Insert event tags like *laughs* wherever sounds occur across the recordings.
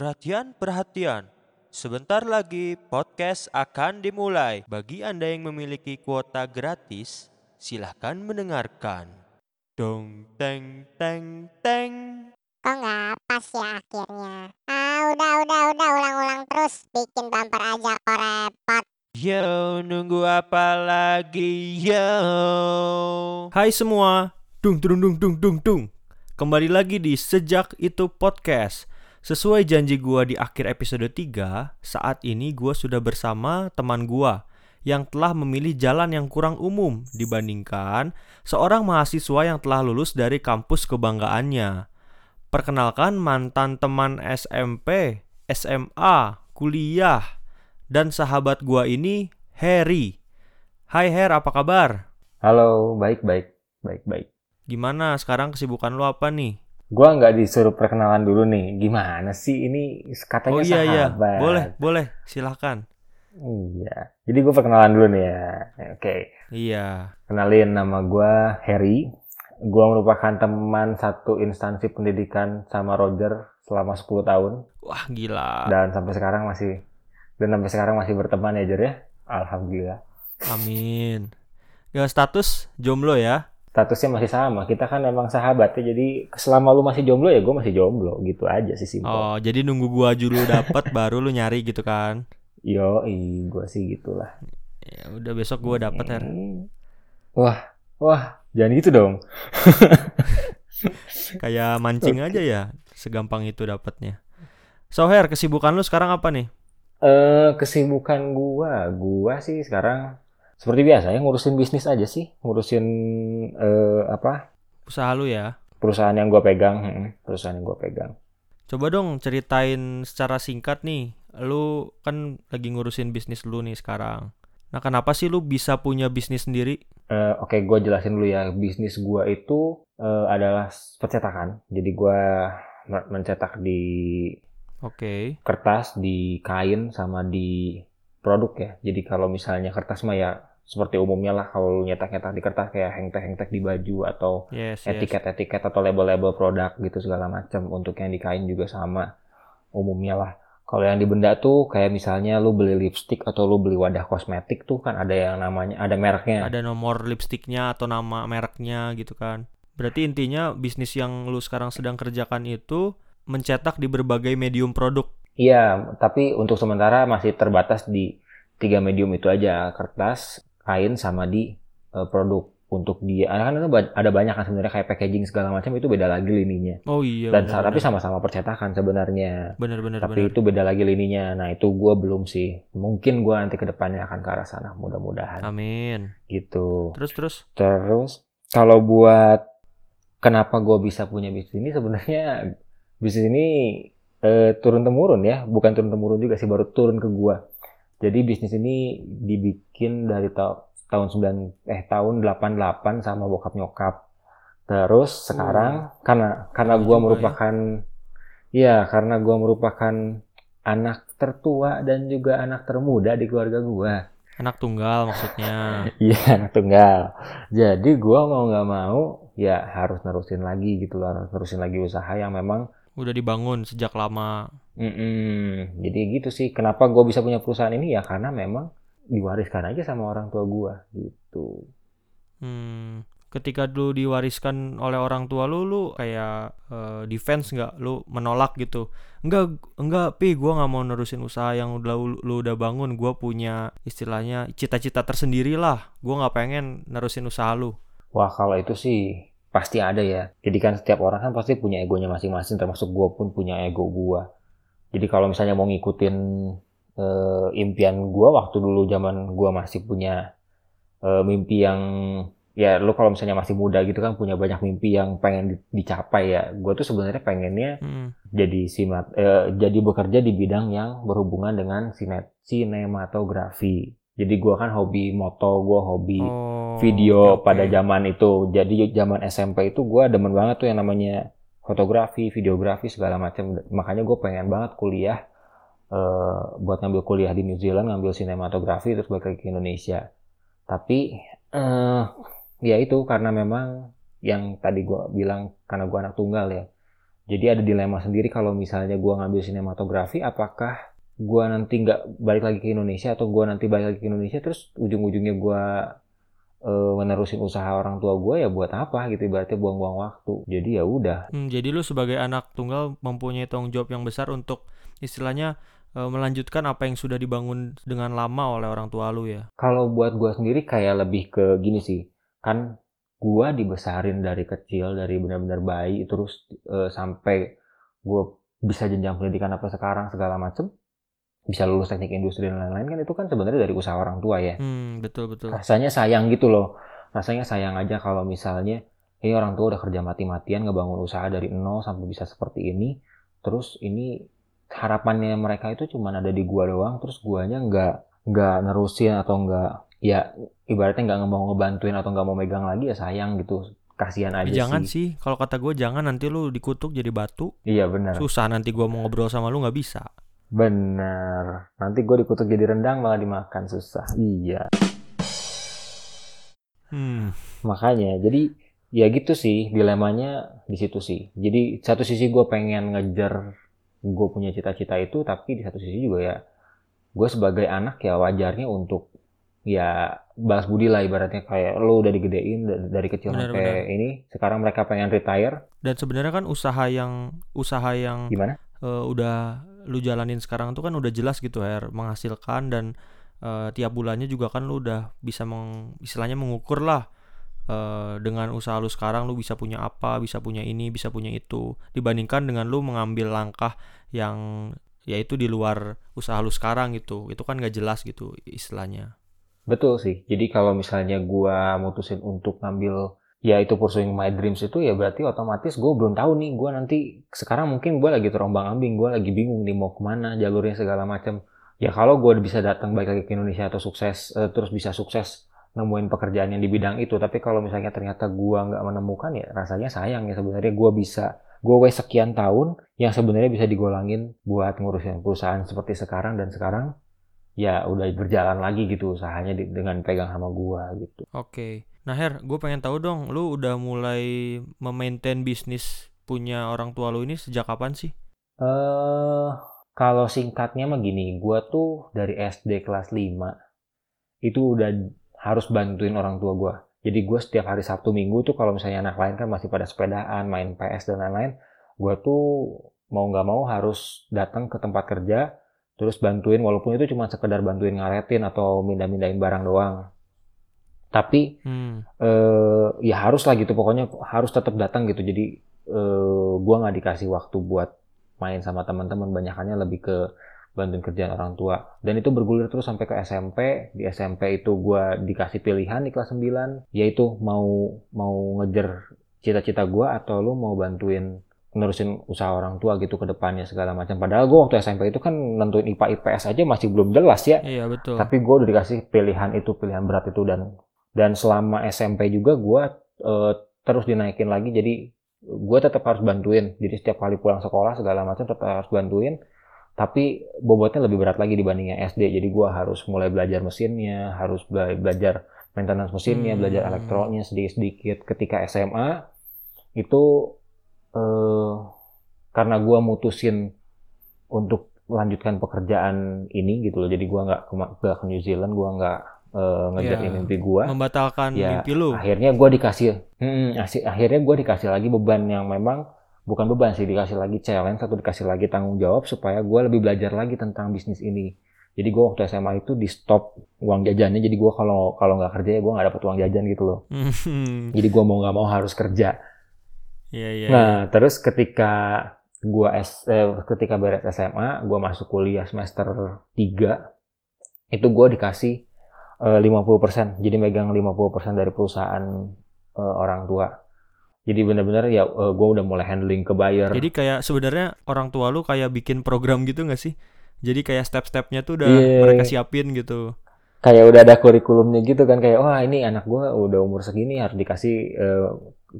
Perhatian, perhatian. Sebentar lagi podcast akan dimulai. Bagi Anda yang memiliki kuota gratis, silahkan mendengarkan. Dong, teng, teng, teng. Kok nggak pas ya akhirnya? Ah, udah, udah, udah, ulang-ulang terus. Bikin bumper aja kok repot. Yo, nunggu apa lagi, yo? Hai semua, dung dung dung dung dung dung. Kembali lagi di Sejak Itu Podcast. Sesuai janji gua di akhir episode 3, saat ini gua sudah bersama teman gua yang telah memilih jalan yang kurang umum dibandingkan seorang mahasiswa yang telah lulus dari kampus kebanggaannya. Perkenalkan mantan teman SMP, SMA, kuliah, dan sahabat gua ini Harry. Hai Her, apa kabar? Halo, baik baik baik baik. Gimana sekarang kesibukan lu apa nih? Gua nggak disuruh perkenalan dulu nih. Gimana sih ini katanya oh iya iya, sahabat. boleh boleh, silahkan. Iya. Jadi gue perkenalan dulu nih ya. Oke. Iya. Kenalin nama gua Harry. Gua merupakan teman satu instansi pendidikan sama Roger selama 10 tahun Wah gila. dan sampai sekarang masih dan sampai sekarang masih berteman ya Jer ya. Alhamdulillah. Amin. Ya status jomblo ya? Statusnya masih sama. Kita kan emang sahabat ya. Jadi selama lu masih jomblo ya gue masih jomblo gitu aja sih simpel. Oh jadi nunggu gua dulu dapet *laughs* baru lu nyari gitu kan? Yo, gue sih gitulah. Ya udah besok gua dapet Her. Hmm. Wah, wah, jangan gitu dong. *laughs* Kayak mancing aja ya, segampang itu dapetnya. So Her, kesibukan lu sekarang apa nih? Eh, kesibukan gua, gua sih sekarang seperti biasa ya ngurusin bisnis aja sih, ngurusin eh apa? Usaha lu ya? Perusahaan yang gua pegang, hmm, perusahaan yang gua pegang. Coba dong ceritain secara singkat nih, lu kan lagi ngurusin bisnis lu nih sekarang. Nah kenapa sih lu bisa punya bisnis sendiri? Eh, oke, gua jelasin dulu ya. Bisnis gua itu eh, adalah percetakan. Jadi gua me- mencetak di Oke. kertas, di kain, sama di produk ya. Jadi kalau misalnya kertas mah ya seperti umumnya lah kalau lu nyetak-nyetak di kertas kayak hengtek-hengtek di baju atau Yes, yes. etiket-etiket atau label-label produk gitu segala macam. Untuk yang di kain juga sama umumnya lah. Kalau yang di benda tuh kayak misalnya lu beli lipstick atau lu beli wadah kosmetik tuh kan ada yang namanya ada mereknya. Ada nomor lipstiknya atau nama mereknya gitu kan. Berarti intinya bisnis yang lu sekarang sedang kerjakan itu mencetak di berbagai medium produk. Iya, tapi untuk sementara masih terbatas di tiga medium itu aja, kertas, kain, sama di eh, produk. Untuk dia, kan itu ba- ada banyak kan sebenarnya kayak packaging segala macam itu beda lagi lininya. Oh iya. Dan benar, tapi sama-sama percetakan sebenarnya. benar benar Tapi benar. itu beda lagi lininya. Nah itu gua belum sih. Mungkin gua nanti ke depannya akan ke arah sana. Mudah-mudahan Amin. gitu. Terus terus. Terus kalau buat kenapa gua bisa punya bisnis ini sebenarnya bisnis ini eh, turun temurun ya, bukan turun temurun juga sih baru turun ke gua. Jadi bisnis ini dibikin dari ta- tahun 9 eh tahun 88 sama bokap nyokap. Terus sekarang karena karena Lama gua ya. merupakan iya, karena gua merupakan anak tertua dan juga anak termuda di keluarga gua. Anak tunggal maksudnya. *laughs* Iya, anak tunggal. Jadi gua mau nggak mau ya harus nerusin lagi gitu loh, harus nerusin lagi usaha yang memang Udah dibangun sejak lama. mm-mm. Jadi gitu sih. Kenapa gua bisa punya perusahaan ini ya karena memang diwariskan aja sama orang tua gua gitu. Hmm, ketika lu diwariskan oleh orang tua lu, lu kayak eh, defense nggak? Lu menolak gitu? Enggak, enggak, pi, gua nggak mau nerusin usaha yang udah lu, lu udah bangun. Gua punya istilahnya cita-cita tersendiri lah. Gua nggak pengen nerusin usaha lu. Wah, kalau itu sih pasti ada ya. Jadi kan setiap orang kan pasti punya egonya masing-masing termasuk gua pun punya ego gua. Jadi kalau misalnya mau ngikutin eh, impian gua waktu dulu zaman gua masih punya eh, mimpi yang ya lu kalau misalnya masih muda gitu kan punya banyak mimpi yang pengen di- dicapai ya. Gua tuh sebenarnya pengennya Hmm, jadi simat eh, jadi bekerja di bidang yang berhubungan dengan sinet sinematografi. Jadi gua kan hobi moto, gua hobi Oh, video oke. pada zaman itu. Jadi zaman SMP itu gua demen banget tuh yang namanya fotografi, videografi segala macam. Makanya gue pengen banget kuliah eh, buat ngambil kuliah di New Zealand, ngambil sinematografi terus balik lagi ke Indonesia. Tapi eh ya itu karena memang yang tadi gua bilang karena gua anak tunggal ya. Jadi ada dilema sendiri kalau misalnya gue ngambil sinematografi, apakah gue nanti nggak balik lagi ke Indonesia atau gue nanti balik lagi ke Indonesia terus ujung-ujungnya gue uh, menerusin usaha orang tua gue ya buat apa gitu ibaratnya buang-buang waktu. Jadi ya udah. Hmm, jadi lu sebagai anak tunggal mempunyai tanggung jawab yang besar untuk istilahnya uh, melanjutkan apa yang sudah dibangun dengan lama oleh orang tua lu ya. Kalau buat gue sendiri kayak lebih ke gini sih, kan gua dibesarin dari kecil dari benar-benar bayi terus uh, sampai gua bisa jenjang pendidikan apa sekarang segala macem bisa lulus teknik industri dan lain-lain kan itu kan sebenarnya dari usaha orang tua ya. Hmm, betul betul. Rasanya sayang gitu loh. Rasanya sayang aja kalau misalnya ini orang tua udah kerja mati-matian ngebangun usaha dari nol sampai bisa seperti ini terus ini harapannya mereka itu cuma ada di gua doang terus guanya nggak nggak nerusin atau nggak ya ibaratnya nggak mau ngebantuin atau nggak mau megang lagi ya sayang gitu. Kasihan aja jangan sih. sih kalau kata gue jangan nanti lu dikutuk jadi batu. Iya benar. Susah nanti gue mau ngobrol sama lu nggak bisa bener. Nanti gue dikutuk jadi rendang malah dimakan susah. Iya. Hmm. makanya jadi ya gitu sih dilemanya di situ sih. Jadi satu sisi gue pengen ngejar gue punya cita-cita itu tapi di satu sisi juga ya gue sebagai anak ya wajarnya untuk ya balas budi lah ibaratnya. Kayak lo udah digedein dari kecil bener, sampai bener. ini sekarang mereka pengen retire. Dan sebenarnya kan usaha yang usaha yang gimana uh, udah lu jalanin sekarang tuh kan udah jelas gitu Her menghasilkan dan uh, tiap bulannya juga kan lu udah bisa meng, istilahnya mengukur lah uh, dengan usaha lu sekarang lu bisa punya apa bisa punya ini bisa punya itu. Dibandingkan dengan lu mengambil langkah yang yaitu di luar usaha lu sekarang gitu. Itu kan gak jelas gitu istilahnya. Betul sih. Jadi kalau misalnya gue mutusin untuk ngambil ya itu pursuing my dreams itu ya berarti otomatis gue belum tahu nih gue nanti sekarang mungkin gue lagi terombang ambing gue lagi bingung nih mau ke mana jalurnya segala macam ya kalau gue bisa datang baik lagi ke Indonesia atau sukses uh, terus bisa sukses nemuin pekerjaan yang di bidang itu tapi kalau misalnya ternyata gue nggak menemukan ya rasanya sayang ya sebenarnya gue bisa gue wes sekian tahun yang sebenarnya bisa digolangin buat ngurusin perusahaan seperti sekarang dan sekarang ya udah berjalan lagi gitu usahanya dengan pegang sama gua gitu. Oke. Okay. Nah Her, gue pengen tahu dong, lu udah mulai memaintain bisnis punya orang tua lu ini sejak kapan sih? Uh, kalau singkatnya mah gini, gua tuh dari SD kelas 5 itu udah harus bantuin orang tua gua. Jadi gue setiap hari Sabtu Minggu tuh kalau misalnya anak lain kan masih pada sepedaan, main PS dan lain-lain, gue tuh mau nggak mau harus datang ke tempat kerja, terus bantuin walaupun itu cuma sekedar bantuin ngaretin atau mindah-mindahin barang doang tapi hmm. eh, ya harus lah gitu pokoknya harus tetap datang gitu jadi eh, gua nggak dikasih waktu buat main sama teman-teman banyakannya lebih ke bantuin kerjaan orang tua dan itu bergulir terus sampai ke SMP di SMP itu gua dikasih pilihan di kelas 9 yaitu mau mau ngejar cita-cita gua atau lu mau bantuin nerusin usaha orang tua gitu ke depannya segala macam. Padahal gue waktu SMP itu kan nentuin IPA IPS aja masih belum jelas ya. Iya betul. Tapi gue udah dikasih pilihan itu pilihan berat itu dan dan selama SMP juga gue uh, terus dinaikin lagi jadi gue tetap harus bantuin. Jadi setiap kali pulang sekolah segala macam tetap harus bantuin. Tapi bobotnya lebih berat lagi dibandingnya SD. Jadi gue harus mulai belajar mesinnya, harus bela belajar maintenance mesinnya, hmm. belajar elektroniknya sedikit-sedikit. Ketika SMA itu uh, karena gue mutusin untuk melanjutkan pekerjaan ini gitu loh jadi gue nggak ke, ke New Zealand gue nggak uh, ngejar ya, mimpi gue membatalkan ya, mimpi lu. akhirnya gue dikasih hmm, akhirnya gue dikasih lagi beban yang memang bukan beban sih dikasih lagi challenge atau dikasih lagi tanggung jawab supaya gue lebih belajar lagi tentang bisnis ini. Jadi gue waktu SMA itu di stop uang jajannya. Jadi gue kalau kalau nggak kerja ya gue nggak dapat uang jajan gitu loh. Jadi gue mau nggak mau harus kerja. Iya, iya. Nah, iya. terus ketika gua S, eh, ketika beres SMA, gua masuk kuliah semester 3, itu gua dikasih 50%. Jadi megang 50% dari perusahaan eh, orang tua. Jadi benar-benar ya eh, gua udah mulai handling ke buyer. Jadi kayak sebenarnya orang tua lu kayak bikin program gitu gak sih? Jadi kayak step-stepnya tuh udah yeah. mereka siapin gitu kayak udah ada kurikulumnya gitu kan kayak wah ini anak gua udah umur segini harus dikasih uh,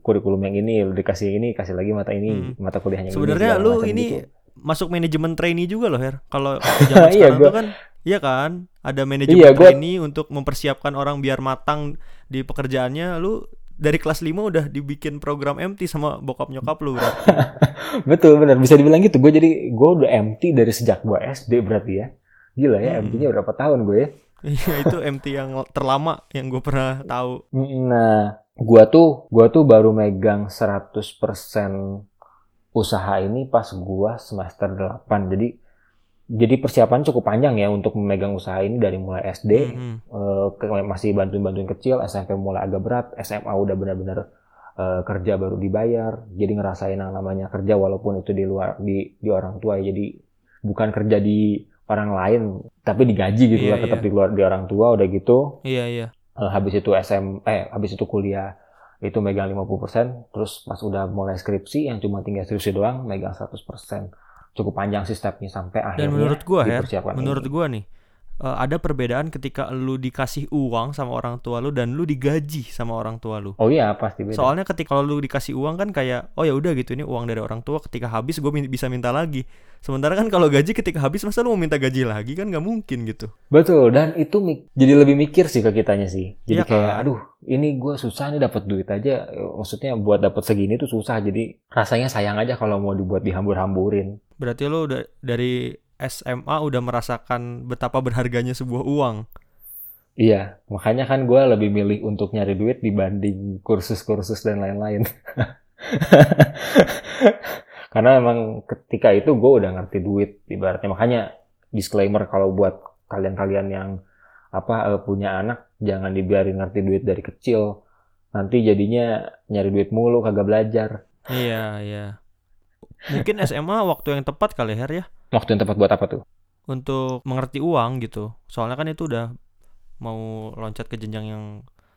kurikulum yang ini dikasih ini kasih lagi mata ini hmm. mata kuliahnya sebenarnya lu ini gitu. masuk manajemen trainee juga loh Her kalau *laughs* zaman iya, sekarang gua, tuh kan iya kan ada manajemen iya, trainee gua, untuk mempersiapkan orang biar matang di pekerjaannya lu dari kelas 5 udah dibikin program MT sama bokap nyokap lu berarti. *laughs* Betul benar bisa dibilang gitu. Gue jadi gue udah MT dari sejak gue SD berarti ya. Gila ya Hmm. MT-nya berapa tahun gue ya? *laughs* Iya itu MT yang terlama yang gue pernah tahu. Nah, gua tuh gua tuh baru megang 100% usaha ini pas gua semester 8. Jadi jadi persiapan cukup panjang ya untuk memegang usaha ini dari mulai SD Mhm. eh, ke- masih bantuin-bantuin kecil, SMP mulai agak berat, SMA udah benar-benar eh, kerja baru dibayar. Jadi ngerasain yang namanya kerja walaupun itu di luar di di orang tua ya. Jadi bukan kerja di orang lain tapi digaji gitu Iya, lah tetap iya. di luar di orang tua udah gitu Iya iya. Eh, habis itu SM eh habis itu kuliah itu megang 50% terus pas udah mulai skripsi yang cuma tinggal skripsi doang megang 100% cukup panjang sih stepnya sampai akhirnya Dan menurut gua dipersiapkan menurut ini. gua nih eh, ada perbedaan ketika lu dikasih uang sama orang tua lu dan lu digaji sama orang tua lu. oh iya pasti beda Soalnya ketika kalau lu dikasih uang kan kayak oh ya udah gitu ini uang dari orang tua ketika habis gue bisa minta lagi. Sementara kan kalau gaji ketika habis masa lu mau minta gaji lagi kan nggak mungkin gitu. betul dan itu jadi lebih mikir sih ke kitanya sih jadi Iya kayak kan? aduh ini gue susah nih dapat duit aja Eh, maksudnya buat dapat segini tuh susah jadi rasanya sayang aja kalau mau dibuat dihambur-hamburin Berarti lu udah dari SMA udah merasakan betapa berharganya sebuah uang. Iya, makanya kan gue lebih milih untuk nyari duit dibanding kursus-kursus dan lain-lain. *laughs* Karena memang ketika itu gue udah ngerti duit, ibaratnya. Makanya disclaimer kalau buat kalian-kalian yang apa eh, punya anak, jangan dibiarin ngerti duit dari kecil. Nanti jadinya nyari duit mulu, kagak belajar. Iya, iya. Mungkin SMA waktu yang tepat kali Her ya Waktu yang tepat buat apa tuh? untuk mengerti uang gitu. Soalnya kan itu udah mau loncat ke jenjang yang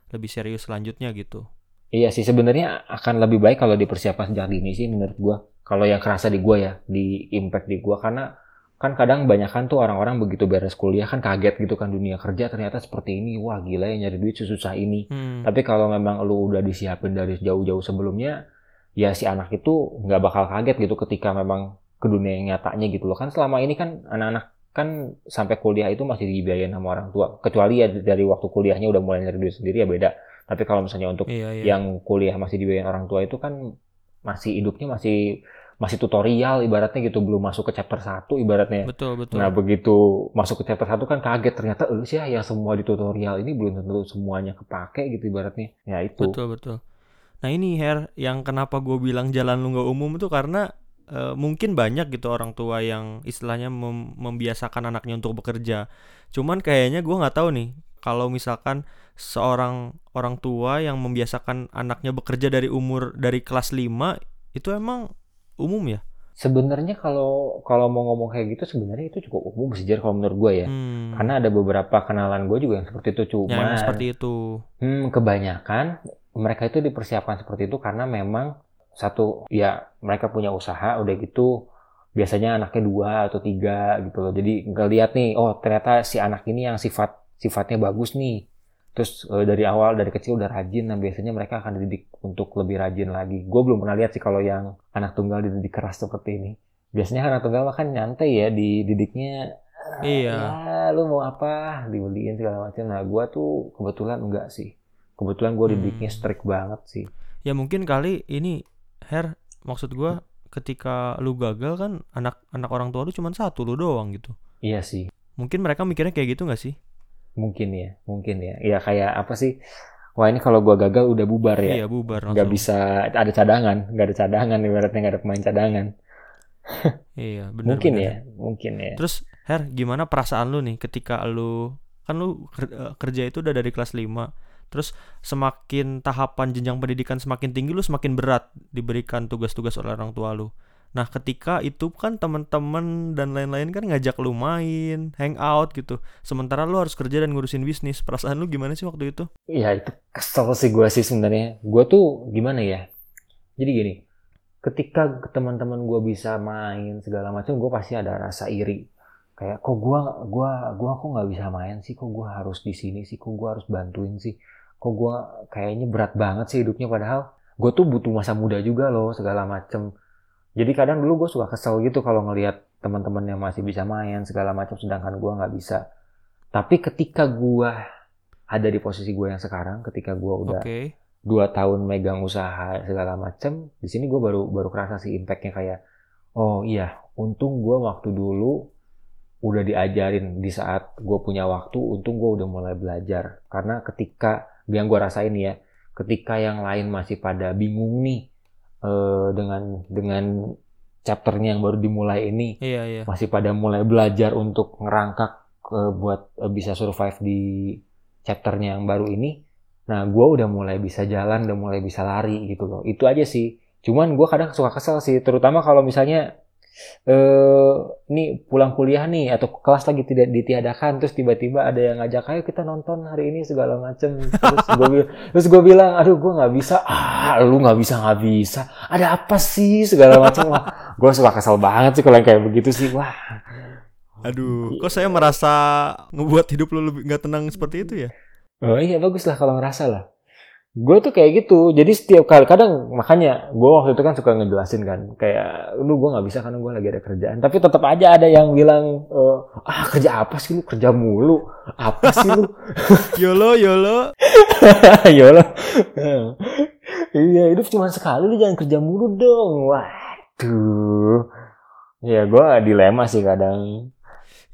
lebih serius selanjutnya gitu. Iya sih sebenarnya akan lebih baik kalau dipersiapkan sejak dini sih menurut gua. Kalau yang kerasa di gua ya, di impact di gua karena kan kadang banyakan tuh orang-orang begitu beres kuliah kan kaget gitu kan dunia kerja ternyata seperti ini. Wah gila ya nyari duit susah ini. Hmm. Tapi kalau memang lu udah disiapin dari jauh-jauh sebelumnya, ya si anak itu nggak bakal kaget gitu ketika memang ke dunia yang nyatanya gitu loh. Kan selama ini kan anak-anak kan sampai kuliah itu masih dibiayain sama orang tua. Kecuali ya dari waktu kuliahnya udah mulai nyari duit sendiri ya beda. Tapi kalau misalnya untuk Iya, iya. yang kuliah masih dibiayain orang tua itu kan masih hidupnya masih masih tutorial ibaratnya gitu belum masuk ke chapter 1 ibaratnya. Betul, betul. Nah begitu masuk ke chapter 1 kan kaget ternyata eh sih ya yang semua di tutorial ini belum tentu semuanya kepake gitu ibaratnya. Ya itu. Betul betul. Nah ini Her, yang kenapa gue bilang jalan lu nggak umum itu karena eh, mungkin banyak gitu orang tua yang istilahnya mem- membiasakan anaknya untuk bekerja. Cuman kayaknya gue nggak tahu nih kalau misalkan seorang orang tua yang membiasakan anaknya bekerja dari umur dari kelas 5 itu emang umum ya? Sebenarnya kalau kalau mau ngomong kayak gitu sebenarnya itu cukup umum Jar, kalau menurut gue ya. Hmm. Karena ada beberapa kenalan gue juga yang seperti itu Ya, cuma emang seperti itu. Hmm, kebanyakan mereka itu dipersiapkan seperti itu karena memang satu ya mereka punya usaha udah gitu biasanya anaknya dua atau tiga gitu loh. Jadi ngeliat nih oh ternyata si anak ini yang sifat sifatnya bagus nih. Terus eh, dari awal dari kecil udah rajin nah biasanya mereka akan dididik untuk lebih rajin lagi. Gue belum pernah lihat sih kalau yang anak tunggal dididik keras seperti ini. Biasanya anak tunggal kan nyantai ya dididiknya Iya. ya lu mau apa? Dibeliin segala macam. Nah gua tuh kebetulan enggak sih kebetulan gue didiknya Hmm. strict banget sih Ya mungkin kali ini Her, maksud gua ketika lu gagal kan anak anak orang tua lu cuma satu lu doang gitu. iya sih Mungkin mereka mikirnya kayak gitu nggak sih? mungkin ya mungkin ya ya kayak apa sih wah ini kalau gua gagal udah bubar ya Iya bubar nggak bisa ada cadangan nggak ada cadangan ibaratnya nggak ada pemain cadangan *laughs* Iya benar. mungkin benar. ya mungkin ya Terus Her, gimana perasaan lu nih ketika lu kan lu eh, kerja itu udah dari kelas 5. Terus semakin tahapan jenjang pendidikan semakin tinggi lu semakin berat diberikan tugas-tugas oleh orang tua lu. Nah, ketika itu kan teman-teman dan lain-lain kan ngajak lu main, hangout gitu. Sementara lu harus kerja dan ngurusin bisnis. Perasaan lu gimana sih waktu itu? ya itu kesel sih gue sih sebenarnya gue tuh gimana ya jadi gini ketika teman-teman gue bisa main segala macam gue pasti ada rasa iri kayak kok gue gua gua kok nggak bisa main sih kok gue harus di sini sih kok gue harus bantuin sih kok gue kayaknya berat banget sih hidupnya padahal. Gue tuh butuh masa muda juga loh segala macem. Jadi kadang dulu gue suka kesel gitu kalau ngelihat teman-teman yang masih bisa main segala macam sedangkan gue nggak bisa. Tapi ketika gue ada di posisi gue yang sekarang ketika gue udah Oke. dua tahun megang usaha segala macem di sini gue baru baru kerasa sih impactnya kayak oh iya untung gue waktu dulu udah diajarin di saat gue punya waktu untung gue udah mulai belajar. Karena ketika yang gue rasain ya ketika yang lain masih pada bingung nih eh, dengan dengan chapternya yang baru dimulai ini Iya, iya. masih pada mulai belajar untuk ngerangkak eh, buat eh, bisa survive di chapternya yang baru ini. Nah, gue udah mulai bisa jalan, udah mulai bisa lari gitu loh. Itu aja sih. Cuman gue kadang suka kesel sih, terutama kalau misalnya eh ini pulang kuliah nih atau kelas lagi tidak ditiadakan terus tiba-tiba ada yang ngajak ayo kita nonton hari ini segala macem. Terus gue bilang *laughs* terus gue bilang aduh gue nggak bisa. Ah lu nggak bisa nggak bisa. Ada apa sih? segala macam wah gue suka kesel banget sih kalau yang kayak begitu sih. Wah. Aduh, kok saya merasa ngebuat hidup lu lebih nggak tenang seperti itu ya? Oh iya bagus lah kalau ngerasa lah. Gue tuh kayak gitu. Jadi setiap kali kadang makanya gue waktu itu kan suka ngejelasin kan kayak lu gue nggak bisa karena gue lagi ada kerjaan. Tapi tetap aja ada yang bilang eh, ah kerja apa sih lu kerja mulu apa sih lu *laughs* Yolo, yolo. *laughs* Allah. *laughs* iya hidup cuma sekali lu jangan kerja mulu dong. Waduh. Ya gue dilema sih kadang.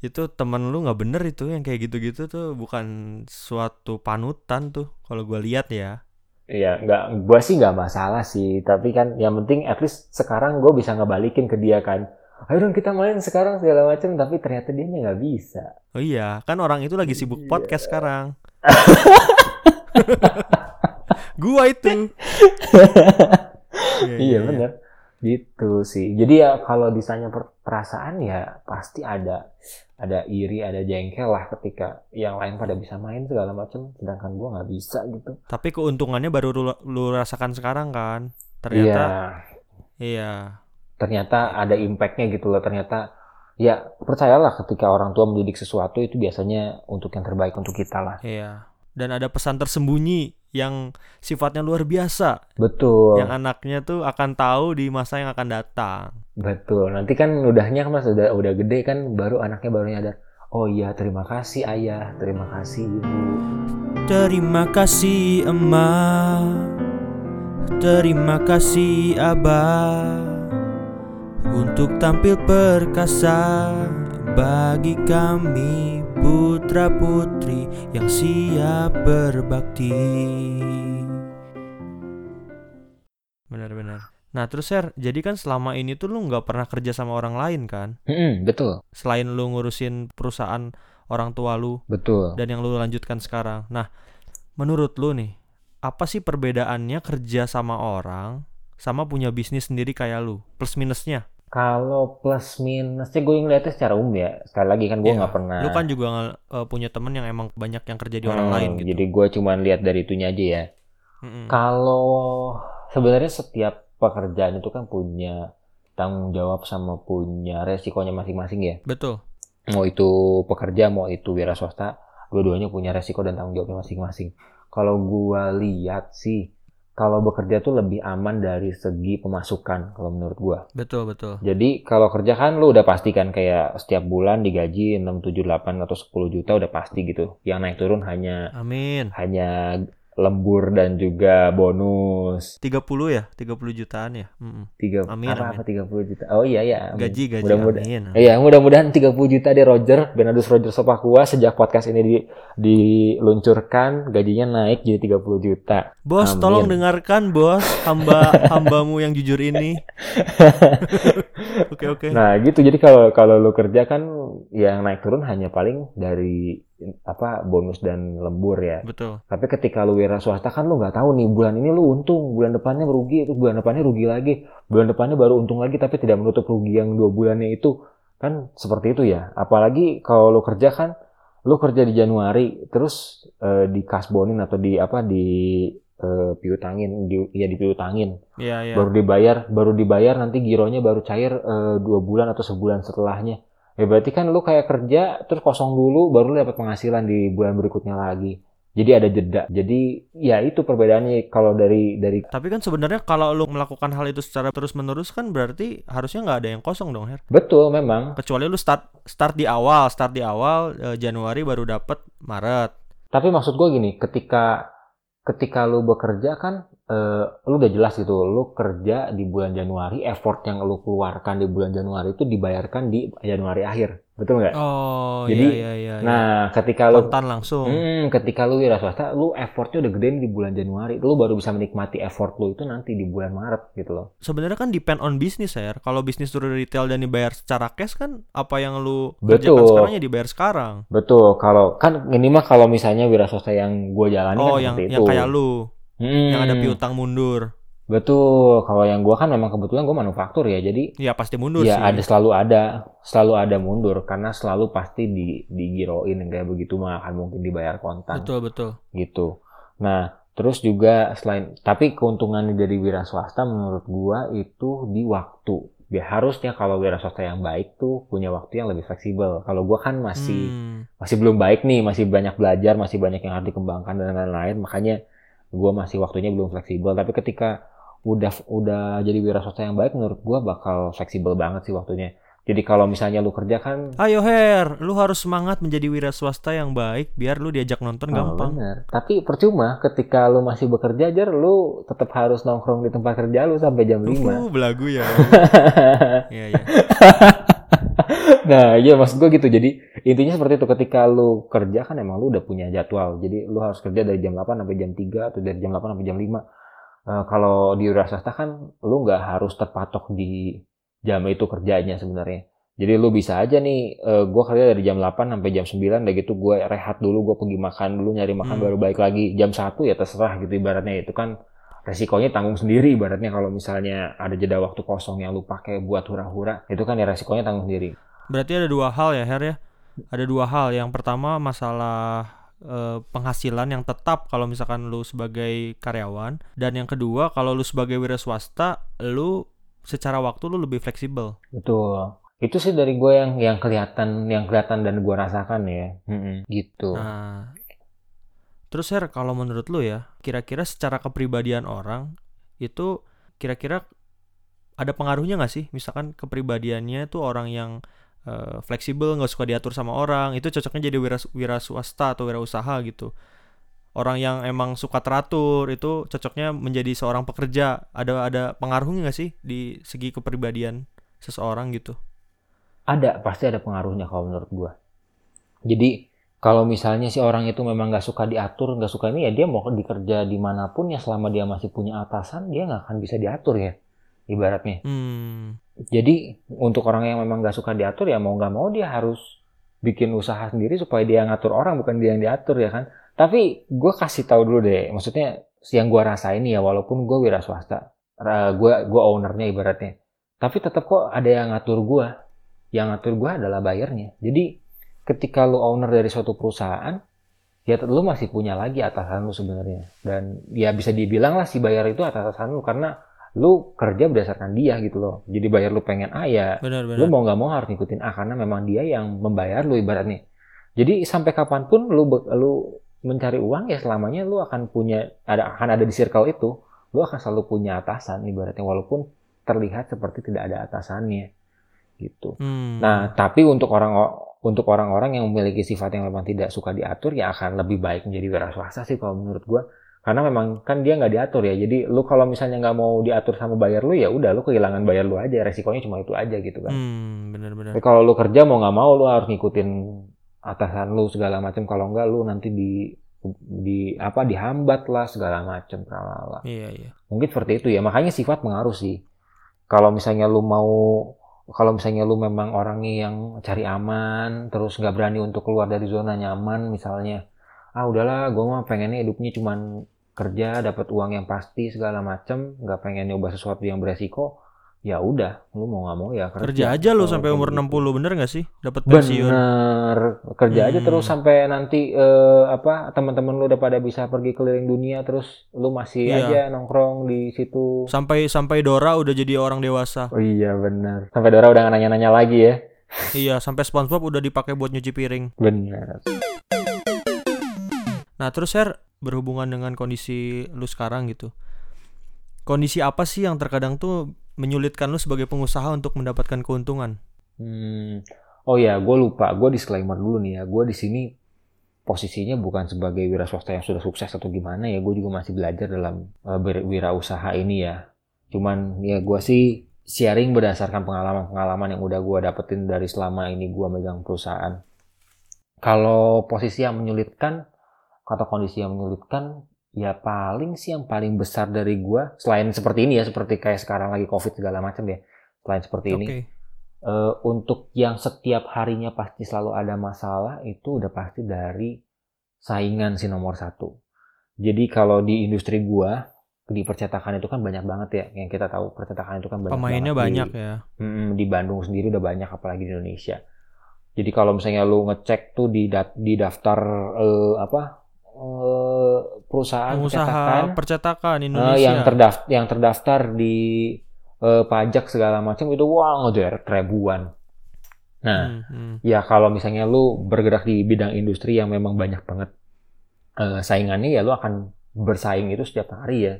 Itu temen lu nggak bener itu yang kayak gitu-gitu tuh bukan suatu panutan tuh kalau gua lihat ya. Iya, nggak, gue sih nggak masalah sih. Tapi kan yang penting at least sekarang gue bisa ngebalikin ke dia kan. Ayo dong kita main sekarang segala macam. Tapi ternyata dia nggak bisa. Oh iya, kan orang itu lagi sibuk Iya. podcast sekarang. *laughs* gua itu. *laughs* Iya bener. Gitu sih. Jadi ya kalau ditanya per- perasaan ya pasti ada ada iri, ada jengkel lah ketika yang lain pada bisa main segala macam, sedangkan gue nggak bisa gitu. Tapi keuntungannya baru lu, lu rasakan sekarang kan. Iya. Ternyata iya. Ternyata ada impactnya gitu loh. Ternyata ya percayalah ketika orang tua mendidik sesuatu itu biasanya untuk yang terbaik untuk kita lah. Iya. Dan ada pesan tersembunyi yang sifatnya luar biasa. Betul. Yang anaknya tuh akan tahu di masa yang akan datang. Betul. Nanti kan udahnya kan mas udah udah gede kan baru anaknya baru nyadar. Oh iya terima kasih ayah, terima kasih ibu. Terima kasih emak Terima kasih abah Untuk tampil perkasa Bagi kami putra putri Yang siap berbakti Benar-benar Nah terus Ser, jadi kan selama ini tuh lu nggak pernah kerja sama orang lain kan? Mm-mm, betul, Selain lu ngurusin perusahaan orang tua lu betul. dan yang lu lanjutkan sekarang. Nah, menurut lu nih, apa sih perbedaannya kerja sama orang sama punya bisnis sendiri kayak lu? Plus minusnya. Kalau plus minusnya gue ngeliatnya secara umum ya. Sekali lagi kan gue Iya. nggak pernah. Lu kan juga eh, punya temen yang emang banyak yang kerja di orang Hmm, lain gitu. Jadi gue cuman lihat dari itunya aja ya. Mm-mm. Kalau sebenarnya setiap pekerjaan itu kan punya tanggung jawab sama punya resikonya masing-masing ya. Betul. Mau itu pekerja, mau itu wira swasta, dua-duanya punya resiko dan tanggung jawabnya masing-masing. Kalau gua lihat sih, kalau bekerja tuh lebih aman dari segi pemasukan kalau menurut gua. Betul, betul. Jadi kalau kerja kan lu udah pasti kan kayak setiap bulan digaji 6, 7, 8 atau 10 juta udah pasti gitu. Yang naik turun hanya Amin. hanya lembur dan juga bonus. 30 ya? 30 jutaan ya? Mm-mm. Tiga, Amin, apa, amin. apa 30 juta? Oh iya ya. amin. Gaji, gaji. Mudah-mudahan. Amin. Iya, mudah-mudahan 30 juta deh Roger, Benadus Roger Sopakua sejak podcast ini di, diluncurkan gajinya naik jadi 30 juta. Bos, Amin. tolong dengarkan, Bos, hamba *laughs* hambamu yang jujur ini. *laughs* Oke, oke. Nah, gitu. Jadi kalau kalau lu kerja kan yang naik turun hanya paling dari apa bonus dan lembur ya. Betul. Tapi ketika lu wira swasta kan lu nggak tahu nih bulan ini lu untung, bulan depannya merugi, itu bulan depannya rugi lagi, bulan depannya baru untung lagi tapi tidak menutup rugi yang dua bulannya itu kan seperti itu ya. Apalagi kalau lu kerja kan, lu kerja di Januari terus eh, di kasbonin atau di apa di eh, piutangin, di ya di piutangin, Iya, iya. baru dibayar, baru dibayar nanti gironya baru cair eh, dua bulan atau sebulan setelahnya. Ya berarti kan lu kayak kerja terus kosong dulu baru lu dapat penghasilan di bulan berikutnya lagi. Jadi ada jeda. Jadi ya itu perbedaannya kalau dari dari Tapi kan sebenarnya kalau lu melakukan hal itu secara terus-menerus kan berarti harusnya nggak ada yang kosong dong, Her. betul memang. Kecuali lu start start di awal, start di awal eh, Januari baru dapet Maret. Tapi maksud gue gini, ketika ketika lu bekerja kan eh, lu udah jelas gitu lu kerja di bulan Januari effort yang lu keluarkan di bulan Januari itu dibayarkan di Januari akhir betul nggak Oh, Jadi, iya iya iya. iya. nah ketika lu kontan langsung. Hmm, ketika lu wira swasta, lu effortnya udah gede di bulan Januari, lu baru bisa menikmati effort lu itu nanti di bulan Maret gitu loh. Sebenarnya kan depend on bisnis ya. Kalau bisnis turun retail dan dibayar secara cash kan apa yang lu Betul. kerjakan sekarang ya dibayar sekarang. Betul, kalau kan ini mah kalau misalnya wira swasta yang gue jalani Oh, kan yang seperti yang itu. kayak lu, Hmm, yang ada piutang mundur. Betul, kalau yang gua kan memang kebetulan gue manufaktur ya, jadi Ya pasti mundur ya sih. ada selalu ada, selalu ada mundur karena selalu pasti di digiroin kayak begitu mah akan mungkin dibayar kontan. Betul betul. gitu. Nah, terus juga selain tapi keuntungan dari wira swasta menurut gua itu di waktu. Ya harusnya kalau wira swasta yang baik tuh punya waktu yang lebih fleksibel. Kalau gua kan masih Hmm. masih belum baik nih, masih banyak belajar, masih banyak yang harus dikembangkan dan lain-lain, makanya gua masih waktunya belum fleksibel. Tapi ketika udah udah jadi wira swasta yang baik menurut gua bakal fleksibel banget sih waktunya. Jadi kalau misalnya lu kerja kan Ayo Her, lu harus semangat menjadi wira swasta yang baik biar lu diajak nonton Oh, gampang. bener. Tapi percuma ketika lu masih bekerja jar lu tetap harus nongkrong di tempat kerja lu sampai jam 5. Uh, belagu ya. *laughs* Iya iya. *laughs* nah, iya maksud gue gitu. Jadi intinya seperti itu ketika lu kerja kan emang lu udah punya jadwal. Jadi lu harus kerja dari jam 8 sampai jam 3 atau dari jam 8 sampai jam 5. Eh, kalau di wira swasta kan lu nggak harus terpatok di jam itu kerjanya sebenarnya. Jadi lu bisa aja nih, eh, gua kerja dari jam 8 sampai jam 9, udah gitu gue rehat dulu, gue pergi makan dulu, nyari makan Hmm. baru balik lagi. Jam 1 ya terserah gitu ibaratnya itu kan resikonya tanggung sendiri ibaratnya kalau misalnya ada jeda waktu kosong yang lu pakai buat hura-hura, itu kan ya resikonya tanggung sendiri. Berarti ada dua hal ya Her ya. Ada dua hal. Yang pertama masalah eh, penghasilan yang tetap kalau misalkan lu sebagai karyawan dan yang kedua kalau lu sebagai wira swasta lu secara waktu lu lebih fleksibel. Betul. Itu sih dari gue yang yang kelihatan yang kelihatan dan gue rasakan ya. Mm-mm, gitu. Nah, terus Her kalau menurut lu ya, kira-kira secara kepribadian orang itu kira-kira ada pengaruhnya nggak sih? Misalkan kepribadiannya tuh orang yang eh, fleksibel, nggak suka diatur sama orang, itu cocoknya jadi wira, wira swasta atau wira usaha gitu. Orang yang emang suka teratur itu cocoknya menjadi seorang pekerja. Ada ada pengaruhnya nggak sih di segi kepribadian seseorang gitu? Ada, pasti ada pengaruhnya kalau menurut gue. Jadi kalau misalnya si orang itu memang nggak suka diatur, nggak suka ini ya dia mau dikerja di mana pun ya selama dia masih punya atasan dia nggak akan bisa diatur ya ibaratnya. Hmm, Jadi untuk orang yang memang nggak suka diatur ya mau nggak mau dia harus bikin usaha sendiri supaya dia ngatur orang bukan dia yang diatur ya kan. Tapi gue kasih tahu dulu deh, maksudnya yang gue rasain ya walaupun gue wira swasta, gue gue ownernya ibaratnya. Tapi tetap kok ada yang ngatur gue. Yang ngatur gue adalah bayarnya. Jadi ketika lu owner dari suatu perusahaan, ya lu masih punya lagi atasan lu sebenarnya. Dan ya bisa dibilang lah si bayar itu atasan lu karena lu kerja berdasarkan dia gitu loh. Jadi bayar lu pengen A ya benar lu benar. mau nggak mau harus ngikutin A karena memang dia yang membayar lu ibaratnya. Jadi sampai kapan pun lu lu mencari uang ya selamanya lu akan punya ada akan ada di circle itu, lu akan selalu punya atasan ibaratnya walaupun terlihat seperti tidak ada atasannya gitu. Hmm. Nah, tapi untuk orang untuk orang-orang yang memiliki sifat yang memang tidak suka diatur ya akan lebih baik menjadi wira swasta sih kalau menurut gua. Karena memang kan dia nggak diatur ya. Jadi lu kalau misalnya nggak mau diatur sama bayar lu ya udah lu kehilangan bayar lu aja. Resikonya cuma itu aja gitu kan. Hmm, benar-benar. Tapi kalau lu kerja mau nggak mau lu harus ngikutin atasan lu segala macam. Kalau nggak lu nanti di di apa dihambat lah segala macam tralala. Iya, iya. Mungkin seperti itu ya. Makanya sifat pengaruh sih. Kalau misalnya lu mau kalau misalnya lu memang orangnya yang cari aman, terus nggak berani untuk keluar dari zona nyaman, misalnya, ah udahlah, gue mah pengennya hidupnya cuman kerja, dapat uang yang pasti segala macem, nggak pengen nyoba sesuatu yang beresiko, ya udah, lu mau nggak mau ya kerja. Kerja aja lu Kalau sampai umur gitu. 60 bener gak sih? Dapat pensiun. Bener, kerja aja Hmm. terus sampai nanti eh, apa teman-teman lu udah pada bisa pergi keliling dunia, terus lu masih Iya. aja nongkrong di situ. Sampai sampai Dora udah jadi orang dewasa. Oh iya bener. Sampai Dora udah nggak nanya-nanya lagi ya. *laughs* iya, sampai SpongeBob udah dipakai buat nyuci piring. Bener. Nah, terus Her berhubungan dengan kondisi lu sekarang gitu. Kondisi apa sih yang terkadang tuh menyulitkan lu sebagai pengusaha untuk mendapatkan keuntungan? Hmm. Oh ya, gue lupa. Gue disclaimer dulu nih ya. Gue di sini posisinya bukan sebagai wira swasta yang sudah sukses atau gimana ya gue juga masih belajar dalam uh, berwirausaha ini ya cuman ya gue sih sharing berdasarkan pengalaman-pengalaman yang udah gue dapetin dari selama ini gue megang perusahaan kalau posisi yang menyulitkan atau kondisi yang menyulitkan ya paling sih yang paling besar dari gue selain seperti ini ya seperti kayak sekarang lagi covid segala macam ya selain seperti ini Oke. eh, untuk yang setiap harinya pasti selalu ada masalah itu udah pasti dari saingan si nomor satu jadi kalau di industri gua di percetakan itu kan banyak banget ya yang kita tahu percetakan itu kan banyak Pemainnya banyak di, ya. Mm, di Bandung sendiri udah banyak apalagi di Indonesia jadi kalau misalnya lu ngecek tuh di di daftar eh, apa eh, perusahaan percetakan Pengusaha percetakan Eh, Indonesia. yang terdaftar yang terdaftar di eh, pajak segala macam itu wah ngederet ribuan. Nah, Hmm, hmm. ya kalau misalnya lu bergerak di bidang industri yang memang banyak banget eh, saingannya ya lu akan bersaing itu setiap hari ya.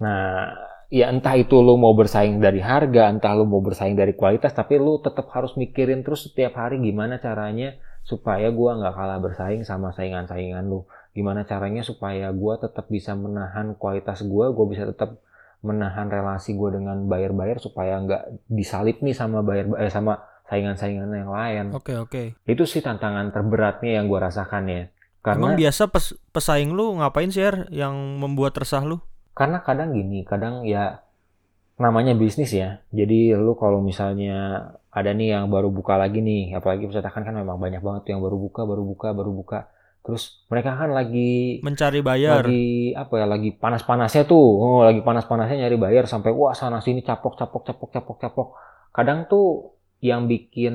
Nah, ya entah itu lu mau bersaing dari harga, entah lu mau bersaing dari kualitas, tapi lu tetap harus mikirin terus setiap hari gimana caranya supaya gua nggak kalah bersaing sama saingan-saingan lu. Gimana caranya supaya gua tetap bisa menahan kualitas gua, gua bisa tetap menahan relasi gua dengan buyer-buyer supaya nggak disalip nih sama buyer eh, sama saingan-saingan yang lain. Oke oke. Itu sih tantangan terberatnya yang gua rasakan ya. Emang Karena biasa pes- pesaing lu ngapain sih Er yang membuat resah lu? karena kadang gini, kadang ya namanya bisnis ya. Jadi lu kalau misalnya ada nih yang baru buka lagi nih, apalagi percetakan kan memang banyak banget tuh yang baru buka, baru buka, baru buka. Terus mereka kan lagi Mencari bayar. lagi apa ya, lagi panas-panasnya tuh. Oh, lagi panas-panasnya nyari bayar sampai wah sana sini capok capok capok capok capok. Kadang tuh yang bikin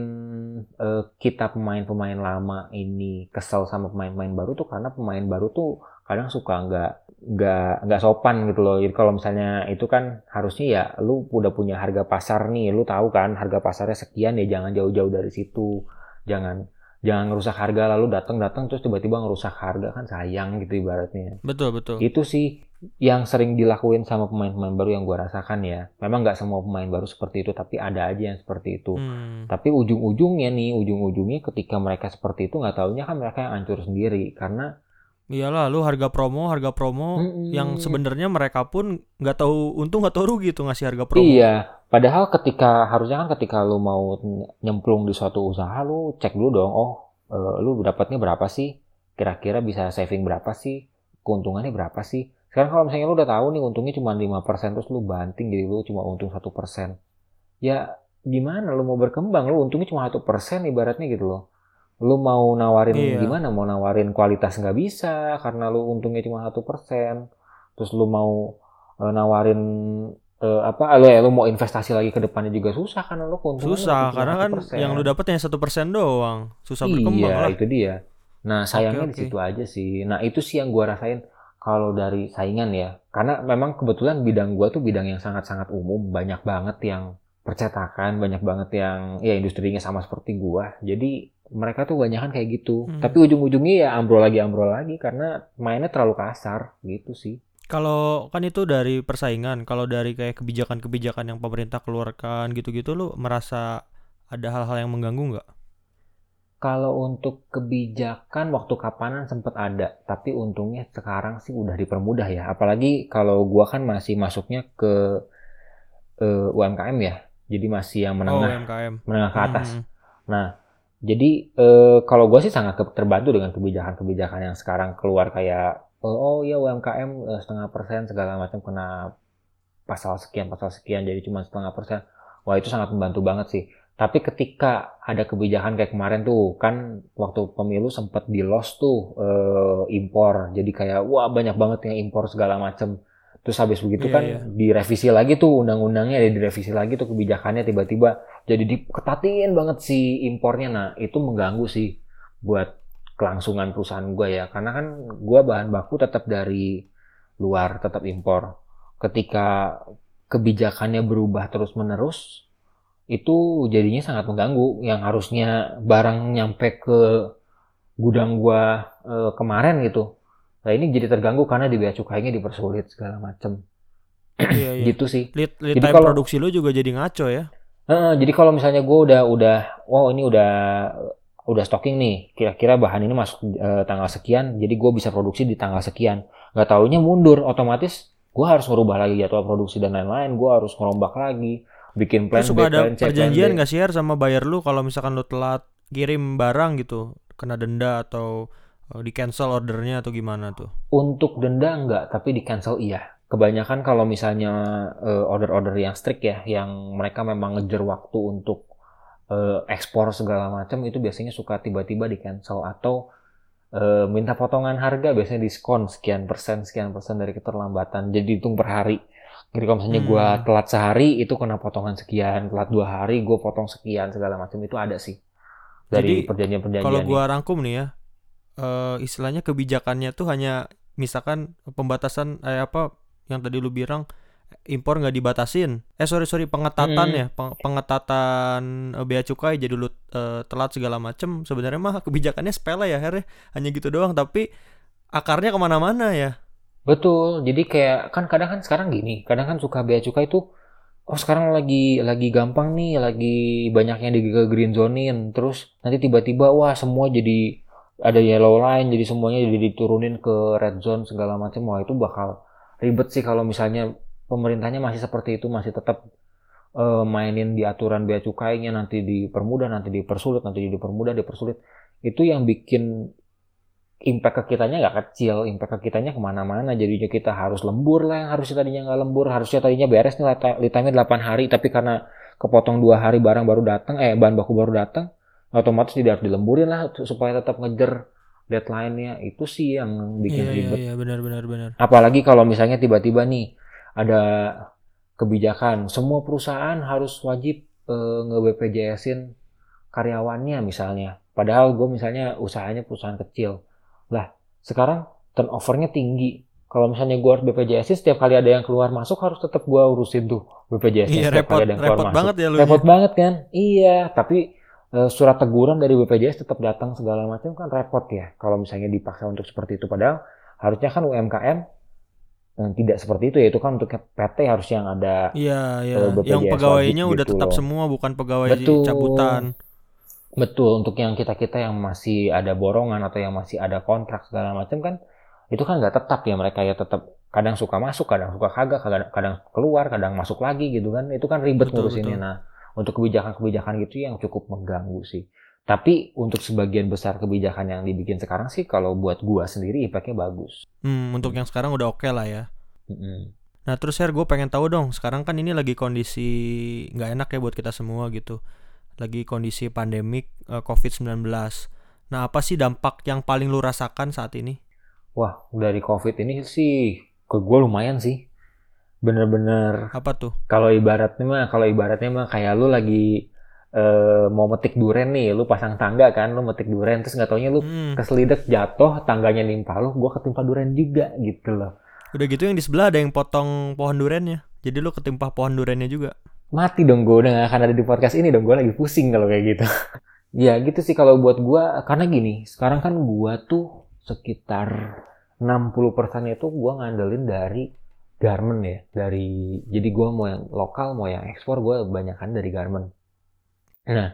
eh, kita pemain-pemain lama ini kesel sama pemain-pemain baru tuh karena pemain baru tuh kadang suka nggak nggak nggak sopan gitu loh. Jadi kalau misalnya itu kan harusnya ya lu udah punya harga pasar nih, lu tahu kan harga pasarnya sekian ya jangan jauh-jauh dari situ. Jangan jangan ngerusak harga lalu datang-datang terus tiba-tiba ngerusak harga kan sayang gitu ibaratnya. Betul betul. Itu sih yang sering dilakuin sama pemain-pemain baru yang gua rasakan ya. Memang nggak semua pemain baru seperti itu, tapi ada aja yang seperti itu. Hmm. Tapi ujung-ujungnya nih, ujung-ujungnya ketika mereka seperti itu nggak taunya kan mereka yang hancur sendiri karena Iyalah lu harga promo, harga promo Mm-mm. yang sebenarnya mereka pun nggak tahu untung nggak tahu rugi tuh ngasih harga promo. Iya, padahal ketika harusnya kan ketika lu mau nyemplung di suatu usaha lu cek dulu dong, oh eh, lu dapatnya berapa sih? Kira-kira bisa saving berapa sih? Keuntungannya berapa sih? Sekarang kalau misalnya lu udah tahu nih untungnya cuma 5% terus lu banting jadi lu cuma untung 1%. Ya gimana lu mau berkembang? Lu untungnya cuma 1% ibaratnya gitu loh. Lu mau nawarin Iya. gimana? Mau nawarin kualitas nggak bisa karena lu untungnya cuma 1%. Terus lu mau eh, nawarin eh, apa lu, ya, lu mau investasi lagi ke depannya juga susah karena lu keuntungannya Susah karena kan 1%. yang lu dapat hanya satu persen doang. Susah berkembang iya lah. itu dia nah sayangnya Oke, di oke. situ aja sih nah itu sih yang gua rasain kalau dari saingan ya karena memang kebetulan bidang gua tuh bidang yang sangat-sangat umum banyak banget yang percetakan banyak banget yang ya industrinya sama seperti gua jadi mereka tuh banyak kayak gitu Hmm. tapi ujung-ujungnya ya ambrol lagi ambrol lagi karena mainnya terlalu kasar gitu sih Kalau kan itu dari persaingan, kalau dari kayak kebijakan-kebijakan yang pemerintah keluarkan gitu-gitu lu merasa ada hal-hal yang mengganggu nggak? Kalau untuk kebijakan waktu kapanan sempat ada, tapi untungnya sekarang sih udah dipermudah ya. Apalagi kalau gua kan masih masuknya ke eh, UMKM ya, jadi masih yang Oh, menengah UMKM. menengah ke atas. Hmm. Nah, jadi eh, kalau gua sih sangat terbantu dengan kebijakan-kebijakan yang sekarang keluar kayak oh, oh ya UMKM eh, setengah persen segala macam kena pasal sekian pasal sekian jadi cuma setengah persen. Wah itu sangat membantu banget sih. Tapi ketika ada kebijakan kayak kemarin tuh, kan waktu pemilu sempat di loss tuh eh, impor. Jadi kayak wah banyak banget yang impor segala macem. Terus habis begitu Iya, kan iya. direvisi lagi tuh undang-undangnya, ya direvisi lagi tuh kebijakannya tiba-tiba jadi diketatin banget si impornya. Nah itu mengganggu sih buat kelangsungan perusahaan gue ya. Karena kan gue bahan baku tetap dari luar, tetap impor. Ketika kebijakannya berubah terus-menerus, itu jadinya sangat mengganggu. Yang harusnya barang nyampe ke gudang gua eh, kemarin gitu. Nah ini jadi terganggu karena di bea cukainya dipersulit segala macem. Iya, iya. Gitu sih. Lead, lead Jadi time kalau- produksi lu juga jadi ngaco ya. Heeh, jadi kalau misalnya gue udah udah, wow ini udah udah stocking nih kira-kira bahan ini masuk eh, tanggal sekian jadi gue bisa produksi di tanggal sekian nggak taunya mundur otomatis gue harus merubah lagi jadwal produksi dan lain-lain gue harus ngerombak lagi bikin plan Terus suka B, ada plan perjanjian nggak sih sama buyer lu kalau misalkan lu telat kirim barang gitu kena denda atau eh, di cancel ordernya atau gimana tuh? Untuk denda enggak, tapi di cancel iya. Kebanyakan kalau misalnya eh, order-order yang strict ya, yang mereka memang ngejar waktu untuk eh, ekspor segala macam itu biasanya suka tiba-tiba di cancel atau eh, minta potongan harga biasanya diskon sekian persen sekian persen dari keterlambatan. Jadi hitung per hari. Jadi kalau misalnya Hmm. gua telat sehari itu kena potongan sekian, telat dua hari gue potong sekian segala macam itu ada sih dari Jadi, perjanjian-perjanjian. Kalau gua rangkum nih ya, eh, istilahnya kebijakannya tuh hanya misalkan pembatasan eh, apa yang tadi lu bilang impor nggak dibatasin. Eh sorry sorry pengetatan Hmm. ya, Peng- pengetatan eh, bea cukai jadi lu eh, telat segala macem. Sebenarnya mah kebijakannya sepele ya Her ya. hanya gitu doang. Tapi akarnya ke mana-mana ya. Betul, jadi kayak kan kadang kan sekarang gini, kadang kan suka bea cukai itu, oh sekarang lagi lagi gampang nih, lagi banyak yang di green zonein, terus nanti tiba-tiba wah semua jadi ada yellow line, jadi semuanya jadi diturunin ke red zone segala macam, wah itu bakal ribet sih kalau misalnya pemerintahnya masih seperti itu, masih tetap eh, mainin di aturan bea cukainya, nanti dipermudah, nanti dipersulit, nanti dipermudah, dipersulit, itu yang bikin impact ke kitanya nggak kecil, impact ke kitanya ke mana-mana. Jadinya kita harus lembur lah yang harusnya tadinya nggak lembur, harusnya tadinya beres nih time-nya 8 hari, tapi karena kepotong dua hari barang baru datang, eh bahan baku baru datang, otomatis tidak harus dilemburin lah supaya tetap ngejar deadline-nya. Itu sih yang bikin Iya iya ribet. iya benar benar benar. Apalagi kalau misalnya tiba-tiba nih ada kebijakan, semua perusahaan harus wajib eh, nge-BPJS-in karyawannya misalnya. Padahal gue misalnya usahanya perusahaan kecil. Lah, sekarang turnover-nya tinggi. Kalau misalnya gue harus BPJS, setiap kali ada yang keluar masuk harus tetap gue urusin tuh BPJS. Iya setiap repot kali ada yang keluar repot masuk. banget ya lu. Repot banget kan? Iya, tapi eh, surat teguran dari BPJS tetap datang segala macam kan repot ya. Kalau misalnya dipaksa untuk seperti itu, padahal harusnya kan UMKM eh, tidak seperti itu ya. Itu kan untuk PT harus yang ada. Iya iya. BPJS Yang pegawainya wajib udah gitu tetap loh. semua bukan pegawai Betul. cabutan. Betul untuk yang kita kita yang masih ada borongan atau yang masih ada kontrak segala macam kan itu kan nggak tetap ya mereka ya tetap kadang suka masuk kadang suka kagak kadang, kadang keluar kadang masuk lagi gitu kan itu kan ribet Betul, ngurusinnya betul. nah untuk kebijakan-kebijakan gitu yang cukup mengganggu sih tapi untuk sebagian besar kebijakan yang dibikin sekarang sih kalau buat gua sendiri impactnya bagus. Hmm, untuk yang sekarang udah oke lah ya. Mm-mm. Nah terus Her gue pengen tahu dong sekarang kan ini lagi kondisi nggak enak ya buat kita semua gitu. Lagi kondisi pandemik eh, COVID-19 nah apa sih dampak yang paling lu rasakan saat ini? Wah dari covid ini sih ke gua lumayan sih. Bener-bener apa tuh? kalau ibaratnya mah kalau ibaratnya mah kayak lu lagi eh, mau metik duren nih lu pasang tangga kan lu metik duren terus nggak taunya lu Hmm, keselidek jatuh tangganya nimpa lu gua ketimpa duren juga gitu loh. Udah gitu yang di sebelah ada yang potong pohon durennya jadi lu ketimpa pohon durennya juga? Mati dong gue udah gak akan ada di podcast ini dong gue lagi pusing kalau kayak gitu. *laughs* Ya gitu sih kalau buat gua karena gini sekarang kan gua tuh sekitar 60% itu gua ngandelin dari garment ya dari jadi gua mau yang lokal mau yang ekspor gua banyakan dari garment nah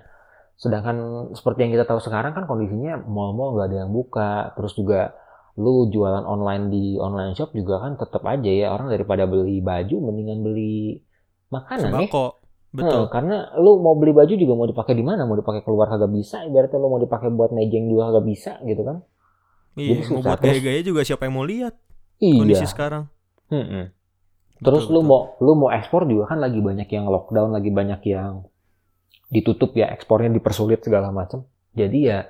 sedangkan seperti yang kita tahu sekarang kan kondisinya mall-mall nggak ada yang buka terus juga lu jualan online di online shop juga kan tetap aja ya orang daripada beli baju mendingan beli makanan ya sembako Heeh, betul karena lu mau beli baju juga mau dipakai di mana? Mau dipakai keluar kagak bisa, ibaratnya lu mau dipakai buat mejeng juga kagak bisa gitu kan. iya jadi mau susah. buat Terus- gaya-gaya juga siapa yang mau lihat kondisi Iya. sekarang Mm-mm. Terus Betul, lu betul. mau lu mau ekspor juga kan lagi banyak yang lockdown, lagi banyak yang ditutup ya, ekspornya dipersulit segala macam. Jadi ya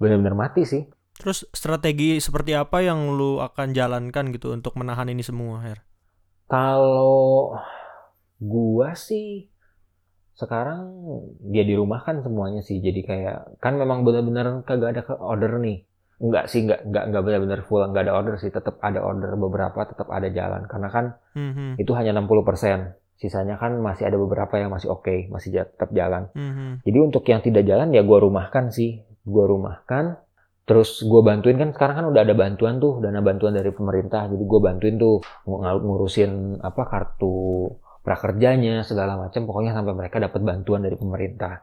benar-benar mati sih. terus strategi seperti apa yang lu akan jalankan gitu untuk menahan ini semua Her Kalau gua sih sekarang dia di rumah kan semuanya sih. Jadi kayak kan memang benar-benar kagak ada ke order nih. Enggak sih, enggak enggak enggak benar-benar full, enggak ada order sih. Tetap ada order beberapa, tetap ada jalan. Karena kan Mhm, itu hanya 60%. Sisanya kan masih ada beberapa yang masih oke, masih ja- tetap jalan. mhm. Jadi untuk yang tidak jalan ya gua rumahkan sih. Gua rumahkan. Terus gua bantuin kan sekarang kan udah ada bantuan tuh, dana bantuan dari pemerintah. Jadi gua bantuin tuh ng- ngurusin apa kartu prakerjanya segala macam. Pokoknya sampai mereka dapat bantuan dari pemerintah.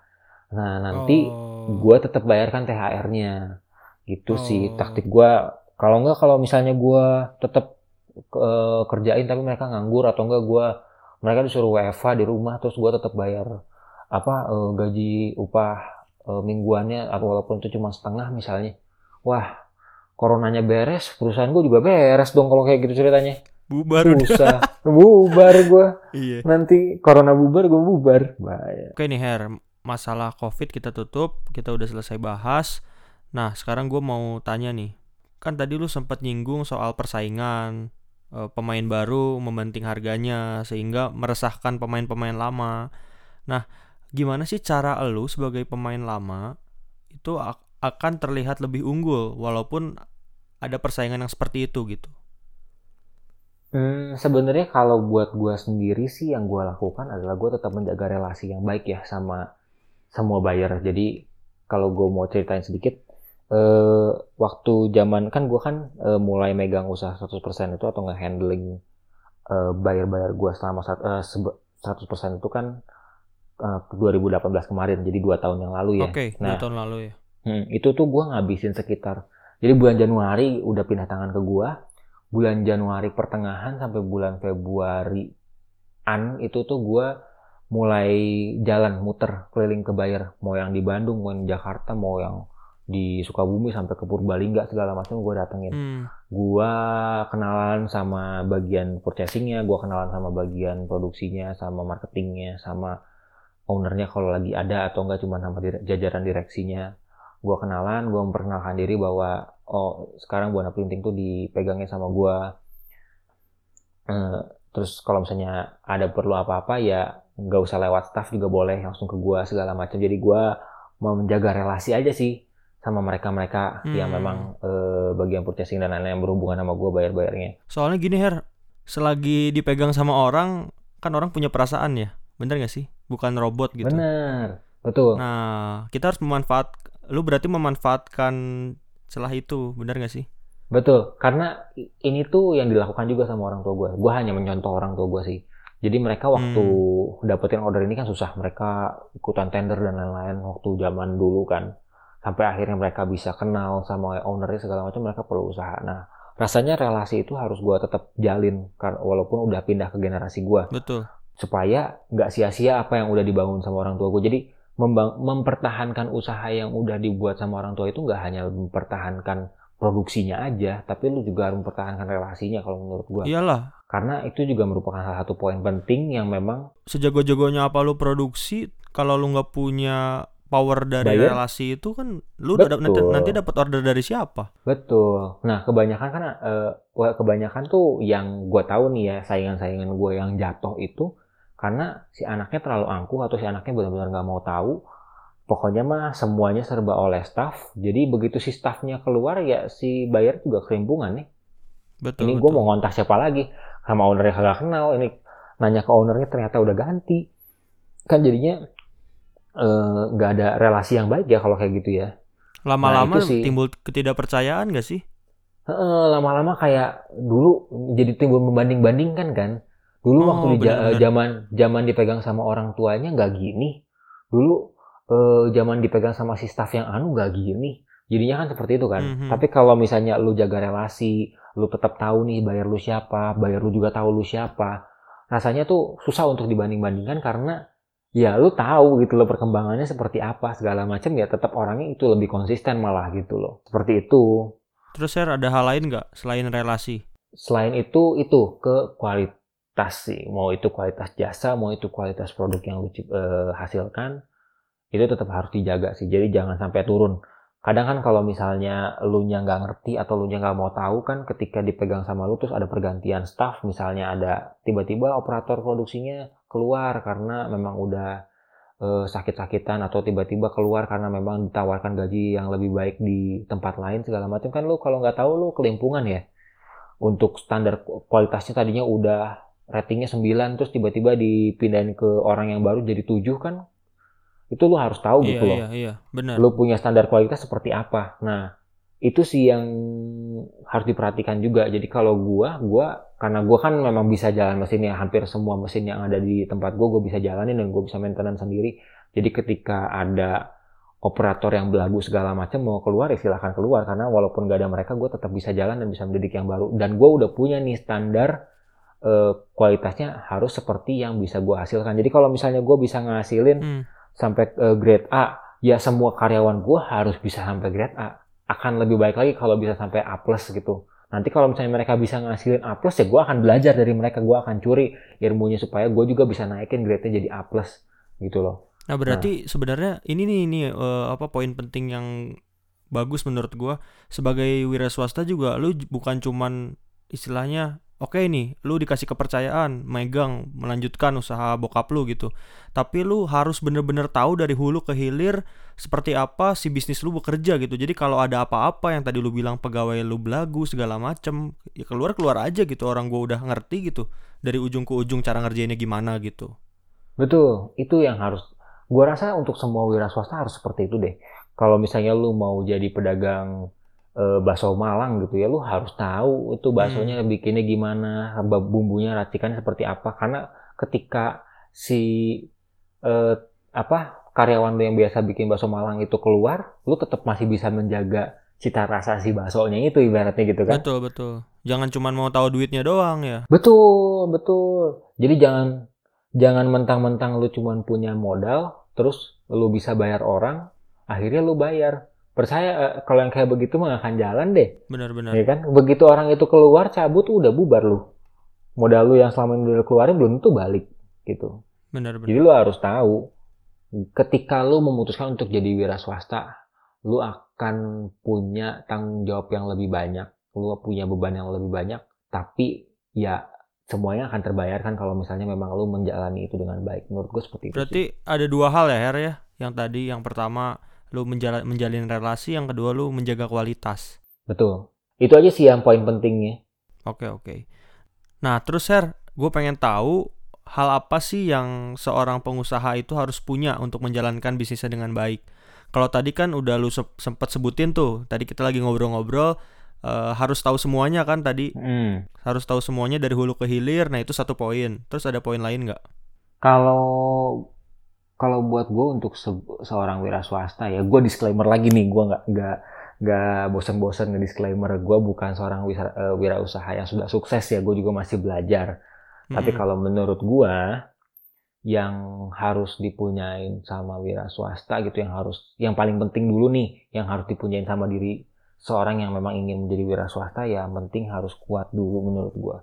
Nah nanti Oh. gue tetap bayarkan THR-nya gitu sih Oh. taktik gue kalau nggak kalau misalnya gue tetap eh, kerjain tapi mereka nganggur atau enggak gue mereka disuruh WFH di rumah terus gue tetap bayar apa eh, gaji upah eh, mingguannya atau walaupun itu cuma setengah misalnya. Wah coronanya beres perusahaan gue juga beres dong kalau kayak gitu ceritanya. Bubar susah. Bubar gue Iya. nanti corona bubar gue bubar. Bahaya. Oke nih Her, masalah COVID kita tutup, kita udah selesai bahas. Nah sekarang gue mau tanya nih, kan tadi lu sempat nyinggung soal persaingan, eh, pemain baru mementing harganya sehingga meresahkan pemain-pemain lama. Nah gimana sih cara lu sebagai pemain lama itu ak- akan terlihat lebih unggul walaupun ada persaingan yang seperti itu gitu? Hmm, sebenarnya kalau buat gue sendiri sih yang gue lakukan adalah gue tetap menjaga relasi yang baik ya sama semua buyer. Jadi kalau gue mau ceritain sedikit, eh, waktu zaman kan gue kan eh, mulai megang usaha 100% itu atau nge-handling eh, buyer-buyer gue selama eh, sebe- 100% itu kan eh, 2018 kemarin, jadi dua tahun yang lalu ya. Oke, dua Nah, tahun lalu ya. Hmm, itu tuh gue ngabisin sekitar. Jadi bulan Januari udah pindah tangan ke gue. Bulan Januari pertengahan sampai bulan Februari an itu tuh gue mulai jalan muter keliling ke buyer. Mau yang di Bandung, mau yang di Jakarta, mau yang di Sukabumi sampai ke Purbalingga segala macam gue datengin. Hmm, Gua kenalan sama bagian purchasingnya, gua kenalan sama bagian produksinya, sama marketingnya, sama ownernya kalau lagi ada atau enggak cuma sama dire- jajaran direksinya. Gua kenalan, gua memperkenalkan diri bahwa oh sekarang Buana Printing tuh dipegangnya sama gua. Eh, terus kalau misalnya ada perlu apa-apa ya nggak usah lewat staff juga boleh langsung ke gua segala macam. Jadi gua mau menjaga relasi aja sih sama mereka-mereka yang Hmm. memang eh, bagian purchasing dan lain-lain yang berhubungan sama gua bayar-bayarnya. Soalnya gini Her, selagi dipegang sama orang, kan orang punya perasaan ya, bener gak sih? Bukan robot gitu. Bener, betul. Nah, kita harus memanfaat, lu berarti memanfaatkan celah itu, bener gak sih? Betul, karena ini tuh yang dilakukan juga sama orang tua gue. Gue hanya mencontoh orang tua gue sih. Jadi mereka waktu dapetin order ini kan susah. Mereka ikutan tender dan lain-lain waktu zaman dulu kan. Sampai akhirnya mereka bisa kenal sama ownernya segala macam. Mereka perlu usaha. Nah, rasanya relasi itu harus gue tetap jalin. Walaupun udah pindah ke generasi gue. Betul. Supaya nggak sia-sia apa yang udah dibangun sama orang tua gue. Jadi mempertahankan usaha yang udah dibuat sama orang tua itu nggak hanya mempertahankan produksinya aja, tapi lu juga harus mempertahankan relasinya kalau menurut gua. Iyalah, Karena itu juga merupakan salah satu poin penting yang memang sejago-jagonya apa lu produksi, kalau lu nggak punya power dari Bayar? relasi itu kan, lu udah dap- nanti, Betul. nanti dapat order dari siapa? betul. Nah, kebanyakan kan eh, wah, kebanyakan tuh yang gua tahu nih ya, saingan-saingan gua yang jatuh itu karena si anaknya terlalu angkuh atau si anaknya benar-benar nggak mau tahu. Pokoknya mah semuanya serba oleh staff. Jadi begitu si staffnya keluar ya si buyer juga kelimpungan nih. Betul. ini gue betul. mau ngontak siapa lagi sama ownernya kagak kenal ini nanya ke ownernya ternyata udah ganti kan jadinya eh, nggak ada relasi yang baik ya kalau kayak gitu ya Lama-lama Nah, sih. timbul ketidakpercayaan gak sih? Heeh, lama-lama kayak dulu jadi timbul membanding-bandingkan kan dulu Oh, waktu di zaman zaman dipegang sama orang tuanya nggak gini dulu eh, zaman dipegang sama si staff yang anu nggak gini jadinya kan seperti itu kan Mhm. tapi kalau misalnya lu jaga relasi lu tetap tahu nih bayar lu siapa bayar lu juga tahu lu siapa rasanya tuh susah untuk dibanding-bandingkan karena ya lu tahu gitu loh perkembangannya seperti apa segala macam ya tetap orangnya itu lebih konsisten malah gitu loh. Seperti itu. Terus Her, ada hal lain nggak selain relasi? selain itu itu ke kualitas sih. Mau itu kualitas jasa mau itu kualitas produk yang lu eh, hasilkan itu tetap harus dijaga sih. Jadi jangan sampai turun. Kadang kan kalau misalnya lu nya nggak ngerti atau lu nya nggak mau tahu kan ketika dipegang sama lu terus ada pergantian staff misalnya ada tiba-tiba operator produksinya keluar karena memang udah eh, sakit-sakitan atau tiba-tiba keluar karena memang ditawarkan gaji yang lebih baik di tempat lain segala macam kan lu kalau nggak tahu lu kelimpungan ya untuk standar ku- kualitasnya tadinya udah ratingnya 9 terus tiba-tiba dipindahin ke orang yang baru jadi 7 kan itu lu harus tahu iya, gitu loh iya, iya, benar. lu punya standar kualitas seperti apa. Nah, itu sih yang harus diperhatikan juga. Jadi kalau gua, gua karena gua kan memang bisa jalan mesinnya hampir semua mesin yang ada di tempat gua, gua bisa jalanin dan gua bisa maintenance sendiri. Jadi ketika ada operator yang belagu segala macam mau keluar ya silahkan keluar karena walaupun gak ada mereka gue tetap bisa jalan dan bisa mendidik yang baru dan gue udah punya nih standar eh, kualitasnya harus seperti yang bisa gue hasilkan jadi kalau misalnya gue bisa ngasilin Hmm. sampai eh, grade A ya semua karyawan gue harus bisa sampai grade A akan lebih baik lagi kalau bisa sampai A plus gitu. Nanti kalau misalnya mereka bisa ngasilin A plus ya gue akan belajar dari mereka gue akan curi ilmunya supaya gue juga bisa naikin grade-nya jadi A plus gitu loh. Nah, berarti sebenarnya ini nih ini eh, apa poin penting yang bagus menurut gua. Sebagai wira swasta juga lu bukan cuman istilahnya oke nih lu dikasih kepercayaan megang melanjutkan usaha bokap lu gitu. Tapi lu harus bener-bener tahu dari hulu ke hilir seperti apa si bisnis lu bekerja gitu. Jadi kalau ada apa-apa yang tadi lu bilang pegawai lu belagu segala macem ya keluar-keluar aja gitu orang gua udah ngerti gitu dari ujung ke ujung cara ngerjainnya gimana gitu. Betul, itu yang harus. Gua rasa untuk semua wira swasta harus seperti itu deh. Kalau misalnya lu mau jadi pedagang eh, bakso Malang gitu ya, lu harus tahu itu baksonya bikinnya gimana, bumbunya racikannya seperti apa. Karena ketika si eh, apa karyawan lu yang biasa bikin bakso Malang itu keluar, lu tetap masih bisa menjaga cita rasa si baksonya itu ibaratnya gitu kan. Betul betul. Jangan cuman mau tahu duitnya doang ya. Betul, betul. Jadi jangan jangan mentang-mentang lu cuman punya modal, terus lu bisa bayar orang, akhirnya lu bayar. Percaya eh, kalau yang kayak begitu mah akan jalan deh, Benar-benar. ya kan? Begitu orang itu keluar cabut udah bubar lu. Modal lu yang selama ini udah keluarin belum tentu balik gitu. Benar-benar. Jadi lu harus tahu ketika lu memutuskan untuk jadi wira swasta, lu akan punya tanggung jawab yang lebih banyak, lu punya beban yang lebih banyak, tapi ya semuanya akan terbayarkan kalau misalnya memang lu menjalani itu dengan baik. Menurut gue seperti itu. Berarti ada dua hal ya Her ya. Yang tadi yang pertama lu menjala- menjalin relasi, yang kedua lu menjaga kualitas. betul. Itu aja sih yang poin pentingnya. Oke oke. Nah terus Her, gue pengen tahu hal apa sih yang seorang pengusaha itu harus punya untuk menjalankan bisnisnya dengan baik. Kalau tadi kan udah lu sempet sebutin tuh, tadi kita lagi ngobrol-ngobrol eh, harus tahu semuanya kan tadi, Hmm. harus tahu semuanya dari hulu ke hilir. Nah itu satu poin. Terus ada poin lain nggak? Kalau kalau buat gue untuk se- seorang wira swasta ya, gue disclaimer lagi nih, gue nggak nggak nggak bosan-bosan nge disclaimer gue bukan seorang eh, wirausaha yang sudah sukses ya, gue juga masih belajar. Tapi Mm-mm. kalau menurut gua yang harus dipunyain sama wira swasta gitu yang harus yang paling penting dulu nih yang harus dipunyain sama diri seorang yang memang ingin menjadi wira swasta ya penting harus kuat dulu menurut gua.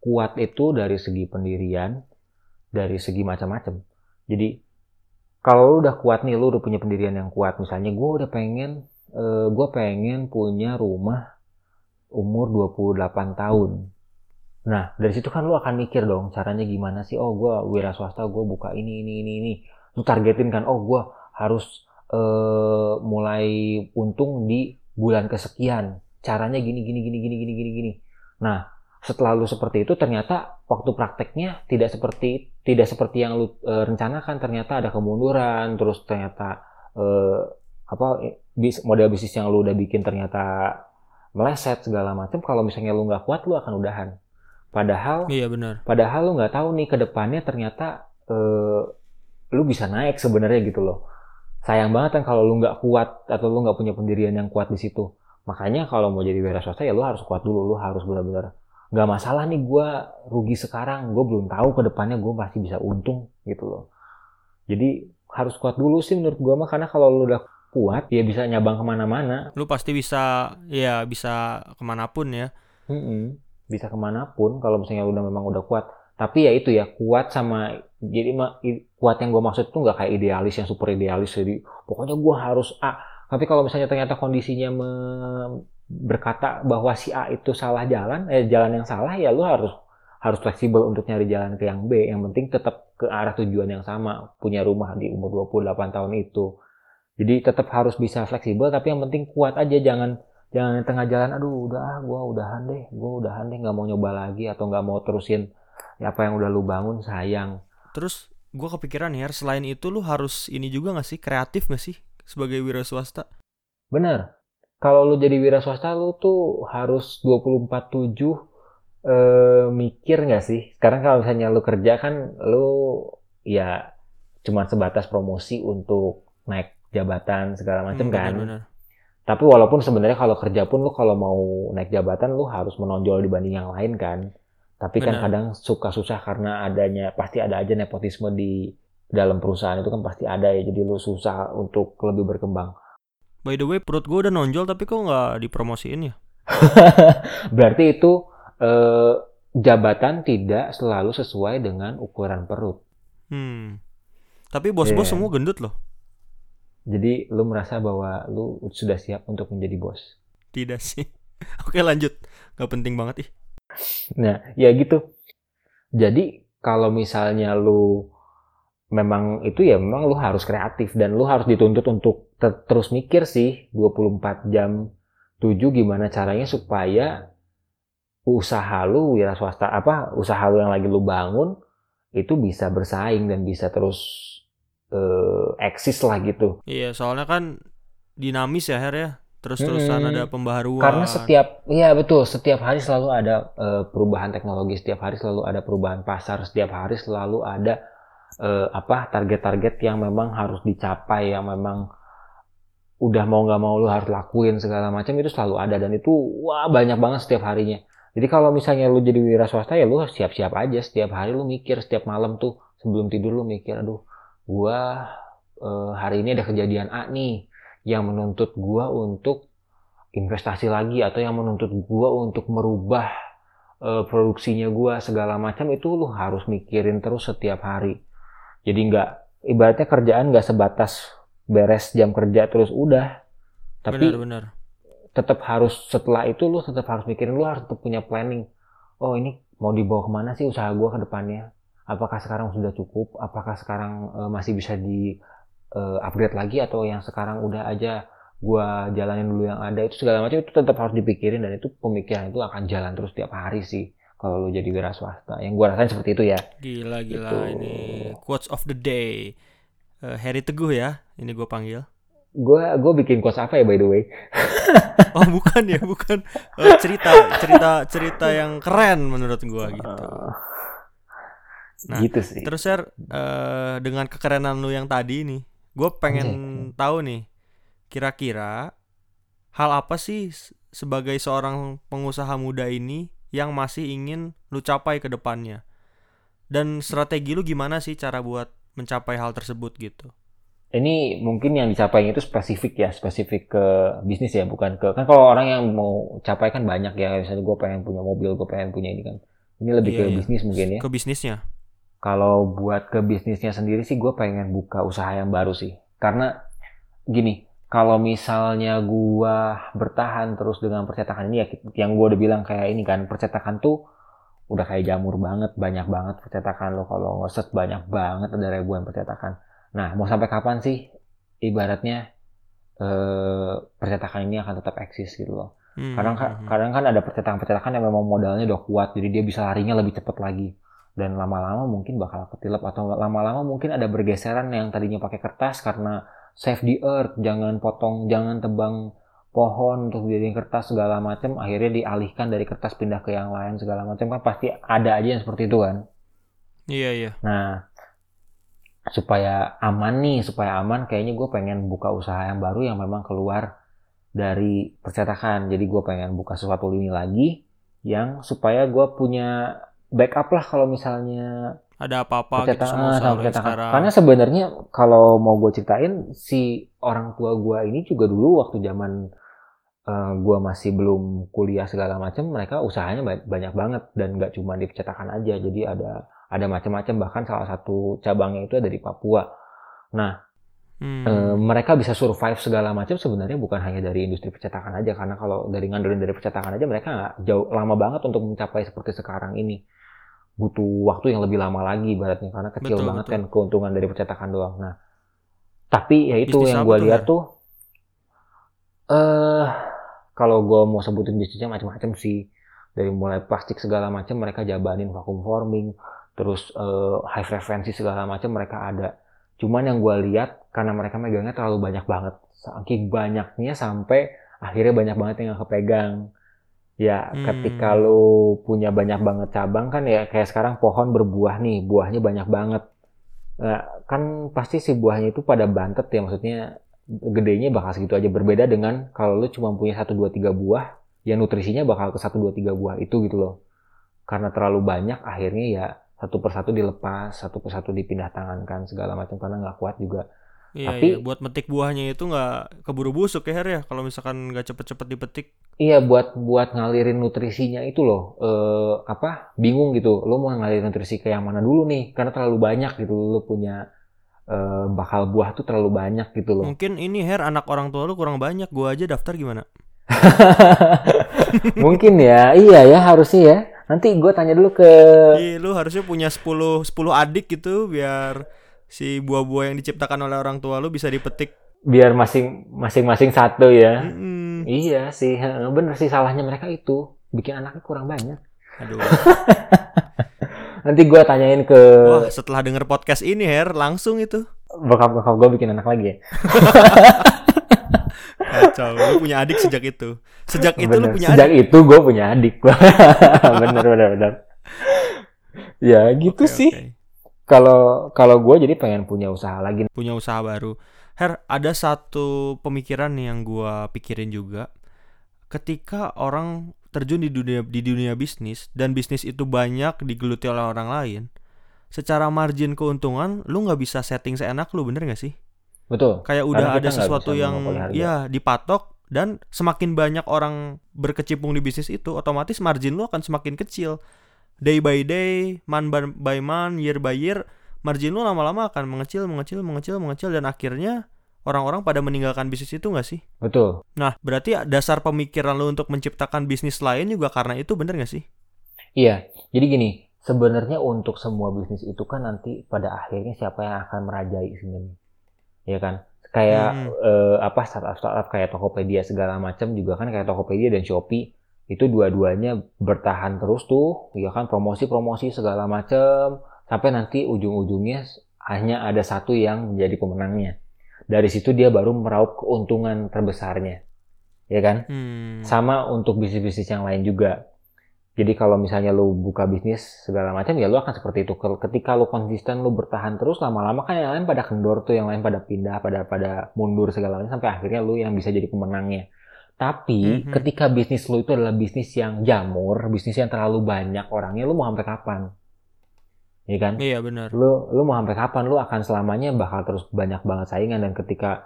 Kuat itu dari segi pendirian, dari segi macam-macam. Jadi kalau lu udah kuat nih, lu udah punya pendirian yang kuat. Misalnya gua udah pengen eh, gua pengen punya rumah umur 28 tahun. Nah, dari situ kan lu akan mikir dong, caranya gimana sih? Oh, gua wira swasta, gua buka ini, ini, ini, ini. Lu targetin kan, oh, gua harus eh, mulai untung di bulan kesekian. Caranya gini, gini, gini, gini, gini, gini, gini. Nah, setelah lu seperti itu, ternyata waktu prakteknya tidak seperti tidak seperti yang lu eh, rencanakan. Ternyata ada kemunduran, terus ternyata eh, apa bis- model bisnis yang lu udah bikin ternyata meleset segala macam. Kalau misalnya lu nggak kuat, lu akan udahan. Padahal Iya benar. padahal lu nggak tahu nih ke depannya ternyata eh, lu bisa naik sebenarnya gitu loh. Sayang banget kan kalau lu nggak kuat atau lu nggak punya pendirian yang kuat di situ. Makanya kalau mau jadi wira swasta ya lu harus kuat dulu, lu harus benar-benar nggak masalah nih gua rugi sekarang, gue belum tahu ke depannya gue masih bisa untung gitu loh. Jadi harus kuat dulu sih menurut gua mah karena kalau lu udah kuat ya bisa nyabang ke mana-mana. Lu pasti bisa ya bisa ke mana pun ya. Mm-mm. bisa ke mana pun kalau misalnya udah memang udah kuat tapi ya itu ya kuat sama jadi kuat yang gue maksud tuh nggak kayak idealis yang super idealis jadi pokoknya gue harus A tapi kalau misalnya ternyata kondisinya me- berkata bahwa si A itu salah jalan eh jalan yang salah ya lu harus harus fleksibel untuk nyari jalan ke yang B. Yang penting tetap ke arah tujuan yang sama punya rumah di umur 28 tahun itu. Jadi tetap harus bisa fleksibel tapi yang penting kuat aja. Jangan jangan di tengah jalan aduh udah ah gua udahan deh gua udahan deh nggak mau nyoba lagi atau nggak mau terusin ya apa yang udah lu bangun sayang. Terus gua kepikiran ya, selain itu lu harus ini juga gak sih? Kreatif gak sih sebagai wira swasta? bener kalau lu jadi wira swasta lu tuh harus 24/7 eh, mikir nggak sih sekarang kalau misalnya lu kerja kan lu ya cuma sebatas promosi untuk naik jabatan segala macam Hmm, kan. benar-benar. Tapi walaupun sebenarnya kalau kerja pun lu kalau mau naik jabatan lu harus menonjol dibanding yang lain kan. Tapi kan Benar. kadang suka susah karena adanya pasti ada aja nepotisme di dalam perusahaan itu kan pasti ada ya. Jadi lu susah untuk lebih berkembang. By the way, perut gue udah nonjol tapi kok nggak dipromosiin ya? *laughs* Berarti itu eh, jabatan tidak selalu sesuai dengan ukuran perut. Hmm. Tapi bos-bos Iya. semua gendut loh. Jadi lu merasa bahwa lu sudah siap untuk menjadi bos. Tidak sih. *laughs* Oke lanjut. Gak penting banget ih. Nah, ya gitu. Jadi kalau misalnya lu memang itu ya memang lu harus kreatif dan lu harus dituntut untuk terus mikir sih 24 jam 7 gimana caranya supaya usaha lu wira swasta apa usaha lu yang lagi lu bangun itu bisa bersaing dan bisa terus eh, eksis lah gitu. Iya soalnya kan dinamis ya Her ya. Terus-terusan Mm-mm. ada pembaharuan. Karena setiap, iya betul, setiap hari selalu ada eh, perubahan teknologi, setiap hari selalu ada perubahan pasar, setiap hari selalu ada eh, apa target-target yang memang harus dicapai, yang memang udah mau nggak mau lu harus lakuin segala macam itu selalu ada dan itu wah banyak banget setiap harinya. Jadi kalau misalnya lu jadi wira swasta ya lu siap-siap aja setiap hari lu mikir setiap malam tuh sebelum tidur lu mikir aduh gua eh, hari ini ada kejadian A nih yang menuntut gua untuk investasi lagi atau yang menuntut gua untuk merubah eh, produksinya gua segala macam itu lu harus mikirin terus setiap hari. Jadi nggak ibaratnya kerjaan nggak sebatas beres jam kerja terus udah. Tapi Benar-benar. tetap harus setelah itu lu tetap harus mikirin lu harus tetap punya planning. Oh ini mau dibawa ke mana sih usaha gua ke depannya? Apakah sekarang sudah cukup? Apakah sekarang eh, masih bisa di eh, upgrade lagi atau yang sekarang udah aja gua jalanin dulu yang ada itu segala macam itu tetap harus dipikirin dan itu pemikiran itu akan jalan terus tiap hari sih kalau lu jadi wira swasta. Yang gua rasain seperti itu ya. Gila gila Gitu. ini quotes of the day. Eh, Harry Teguh ya. Ini gue panggil. Gua gua bikin quotes apa ya by the way? *laughs* Oh bukan ya, bukan Eh, cerita cerita cerita yang keren menurut gua gitu. Eh, Nah, gitu sih. Terus Sir, eh, dengan kekerenan lu yang tadi nih, gue pengen tahu nih, kira-kira hal apa sih sebagai seorang pengusaha muda ini yang masih ingin lu capai ke depannya? Dan strategi lu gimana sih cara buat mencapai hal tersebut gitu? ini mungkin yang dicapai itu spesifik ya, spesifik ke bisnis ya, bukan ke kan kalau orang yang mau capai kan banyak ya, misalnya gue pengen punya mobil, gue pengen punya ini kan. Ini lebih Iya, ke iya. bisnis mungkin ya. Ke bisnisnya? Kalau buat ke bisnisnya sendiri sih gue pengen buka usaha yang baru sih. Karena gini, kalau misalnya gue bertahan terus dengan percetakan ini ya, yang gue udah bilang kayak ini kan, percetakan tuh udah kayak jamur banget, banyak banget percetakan lo. Kalau ngeset banyak banget ada ribuan percetakan. Nah, mau sampai kapan sih ibaratnya eh, percetakan ini akan tetap eksis gitu loh. Hmm, Kadang kan, hmm, hmm. kadang kan ada percetakan-percetakan yang memang modalnya udah kuat, jadi dia bisa larinya lebih cepat lagi. Dan lama-lama mungkin bakal ketilep atau lama-lama mungkin ada bergeseran yang tadinya pakai kertas karena save the earth, jangan potong, jangan tebang pohon untuk dijadiin kertas segala macam, akhirnya dialihkan dari kertas pindah ke yang lain segala macam kan pasti ada aja yang seperti itu kan. Iya iya. Nah, supaya aman nih, supaya aman, kayaknya gue pengen buka usaha yang baru yang memang keluar dari percetakan. Jadi gue pengen buka sesuatu lini lagi yang supaya gue punya backup lah kalau misalnya Ada apa-apa gitu percetakan sama usaha percetakan. sekarang? Karena sebenarnya kalau mau gue ceritain si orang tua gue ini juga dulu waktu zaman eh, gue masih belum kuliah segala macam, mereka usahanya ba- banyak banget dan nggak cuma di percetakan aja. Jadi ada ada macam-macam bahkan salah satu cabangnya itu ada di Papua. Nah, Hmm. eh, mereka bisa survive segala macam sebenarnya bukan hanya dari industri percetakan aja karena kalau dari ngandelin dari percetakan aja mereka nggak jauh lama banget untuk mencapai seperti sekarang ini butuh waktu yang lebih lama lagi ibaratnya karena kecil Betul, banget betul. kan keuntungan dari percetakan doang nah tapi ya itu Bisnis yang gue lihat tuh eh kalau gue mau sebutin bisnisnya macam-macam sih. Dari mulai plastik segala macam mereka jabanin vacuum forming. Terus eh, high frequency segala macam mereka ada. Cuman yang gue lihat karena mereka megangnya terlalu banyak banget. Saking banyaknya sampai akhirnya banyak banget yang gak kepegang. Ya Hmm. ketika lu punya banyak banget cabang kan ya kayak sekarang pohon berbuah nih buahnya banyak banget. Nah, kan pasti si buahnya itu pada bantet ya maksudnya gedenya bakal segitu aja. Berbeda dengan kalau lu cuma punya satu dua tiga buah ya nutrisinya bakal ke satu dua tiga buah itu gitu loh. Karena terlalu banyak akhirnya ya satu persatu dilepas satu persatu dipindah tangan kan segala macam karena nggak kuat juga. Iya, Tapi- iya, buat metik buahnya itu nggak keburu busuk ya Her ya? Kalau misalkan nggak cepet-cepet dipetik. iya buat buat ngalirin nutrisinya itu loh. Eh, apa? Bingung gitu. Lu mau ngalirin nutrisi ke yang mana dulu nih? Karena terlalu banyak gitu lu punya eh, bakal buah tuh terlalu banyak gitu loh Mungkin ini Her anak orang tua lu kurang banyak, gua aja daftar gimana? *laughs* mungkin ya iya ya harusnya ya nanti gue tanya dulu ke Iya, lu harusnya punya 10 10 adik gitu biar si buah-buah yang diciptakan oleh orang tua lu bisa dipetik. biar masing masing-masing satu ya Mm-mm. Iya sih, bener sih salahnya mereka itu bikin anaknya kurang banyak. Aduh. *laughs* Nanti gue tanyain ke Wah, setelah denger podcast ini Her, langsung itu. bokap bokap gue bikin anak lagi ya. *laughs* Kacau, lu punya adik sejak itu. Sejak itu lu Bener. punya Sejak adik. itu gue punya adik. *laughs* bener bener bener. Ya gitu Oke, sih. Kalau kalau gue jadi pengen punya usaha lagi. Punya usaha baru. Her, ada satu pemikiran yang gua pikirin juga. Ketika orang terjun di dunia di dunia bisnis dan bisnis itu banyak digeluti oleh orang lain, secara margin keuntungan lu nggak bisa setting seenak lu, bener nggak sih? Betul. Kayak udah ada sesuatu yang ya dipatok dan semakin banyak orang berkecimpung di bisnis itu, otomatis margin lu akan semakin kecil. Day by day, month by- month, year by year, margin lu lama-lama akan mengecil, mengecil, mengecil, mengecil dan akhirnya orang-orang pada meninggalkan bisnis itu nggak sih? Betul. Nah, berarti dasar pemikiran lu untuk menciptakan bisnis lain juga karena itu bener nggak sih? Iya. Jadi gini, sebenarnya untuk semua bisnis itu kan nanti pada akhirnya siapa yang akan merajai sebenarnya. Ya kan? Kayak Hmm. eh, apa startup-startup kayak Tokopedia segala macam juga kan kayak Tokopedia dan Shopee itu dua-duanya bertahan terus tuh, ya kan promosi-promosi segala macam sampai nanti ujung-ujungnya hanya ada satu yang menjadi pemenangnya. Dari situ dia baru meraup keuntungan terbesarnya. Ya kan? Hmm. Sama untuk bisnis-bisnis yang lain juga. Jadi kalau misalnya lu buka bisnis segala macam ya lu akan seperti itu. Ketika lu konsisten lu bertahan terus lama-lama kan yang lain pada kendor tuh, yang lain pada pindah, pada pada mundur segala macam sampai akhirnya lu yang bisa jadi pemenangnya. Tapi Mhm. ketika bisnis lu itu adalah bisnis yang jamur, bisnis yang terlalu banyak orangnya, lu mau sampai kapan? Iya kan? Iya benar. lu lu mau sampai kapan lu akan selamanya bakal terus banyak banget saingan dan ketika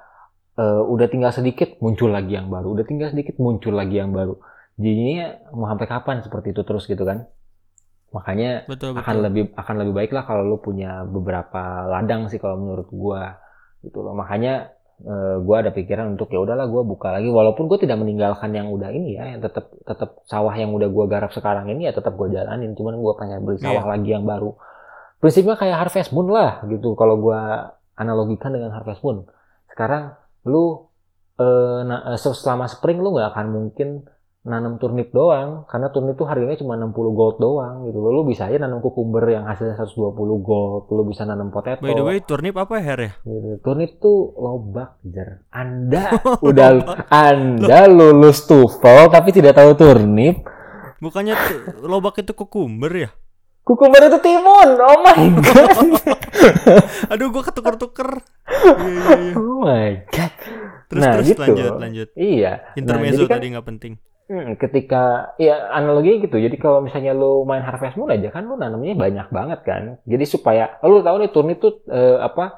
eh, udah tinggal sedikit muncul lagi yang baru udah tinggal sedikit muncul lagi yang baru jadinya mau sampai kapan seperti itu terus gitu kan makanya Betul akan betul. lebih akan lebih baik lah kalau lu punya beberapa ladang sih kalau menurut gua gitu loh makanya eh, gua ada pikiran untuk ya udahlah gua buka lagi walaupun gua tidak meninggalkan yang udah ini ya yang tetap tetap sawah yang udah gua garap sekarang ini ya tetap gua jalanin cuman gua pengen beli sawah Iya. lagi yang baru prinsipnya kayak Harvest Moon lah gitu kalau gua analogikan dengan Harvest Moon sekarang lu eh, na- eh, selama spring lu nggak akan mungkin nanam turnip doang karena turnip tuh harganya cuma 60 gold doang gitu loh. Lu bisa aja nanam kukumber yang hasilnya 120 gold, lu bisa nanam potato. By the way, turnip apa ya Her ya? gitu. Turnip tuh lobak, Jer. Anda *laughs* udah Anda lulus TOEFL tapi tidak tahu turnip. Bukannya lobak itu kukumber ya? Kukumber itu timun. Oh my god. *laughs* Aduh, gua ketuker-tuker. Iya, iya, iya. oh my god. Terus Nah, terus gitu. lanjut lanjut. Iya. Nah, Intermezzo jadi kan- tadi nggak penting. Hmm, ketika ya analoginya gitu. Jadi kalau misalnya lu main Harvest Moon aja kan lu nanamnya banyak banget kan. Jadi supaya lu tahu nih turnip tuh eh, apa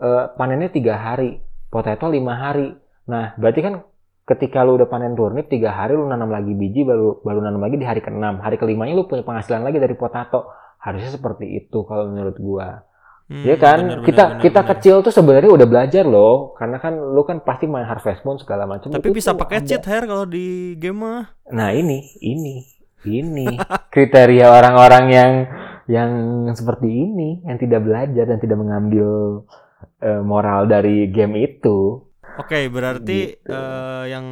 eh, panennya tiga hari, potato lima hari. Nah berarti kan ketika lu udah panen turnip tiga hari lu nanam lagi biji baru baru nanam lagi di hari keenam. Hari kelimanya lu punya penghasilan lagi dari potato. Harusnya seperti itu kalau menurut gua. Hmm, Ya kan, benar, kita benar, kita benar. kecil tuh sebenarnya udah belajar loh, karena kan lu kan pasti main Harvest Moon segala macam. Tapi itu bisa pakai cheat hair kalau di game mah. Nah ini, ini, ini *laughs* kriteria orang-orang yang yang seperti ini, yang tidak belajar dan tidak mengambil eh, moral dari game itu. Oke, berarti Gitu. eh, yang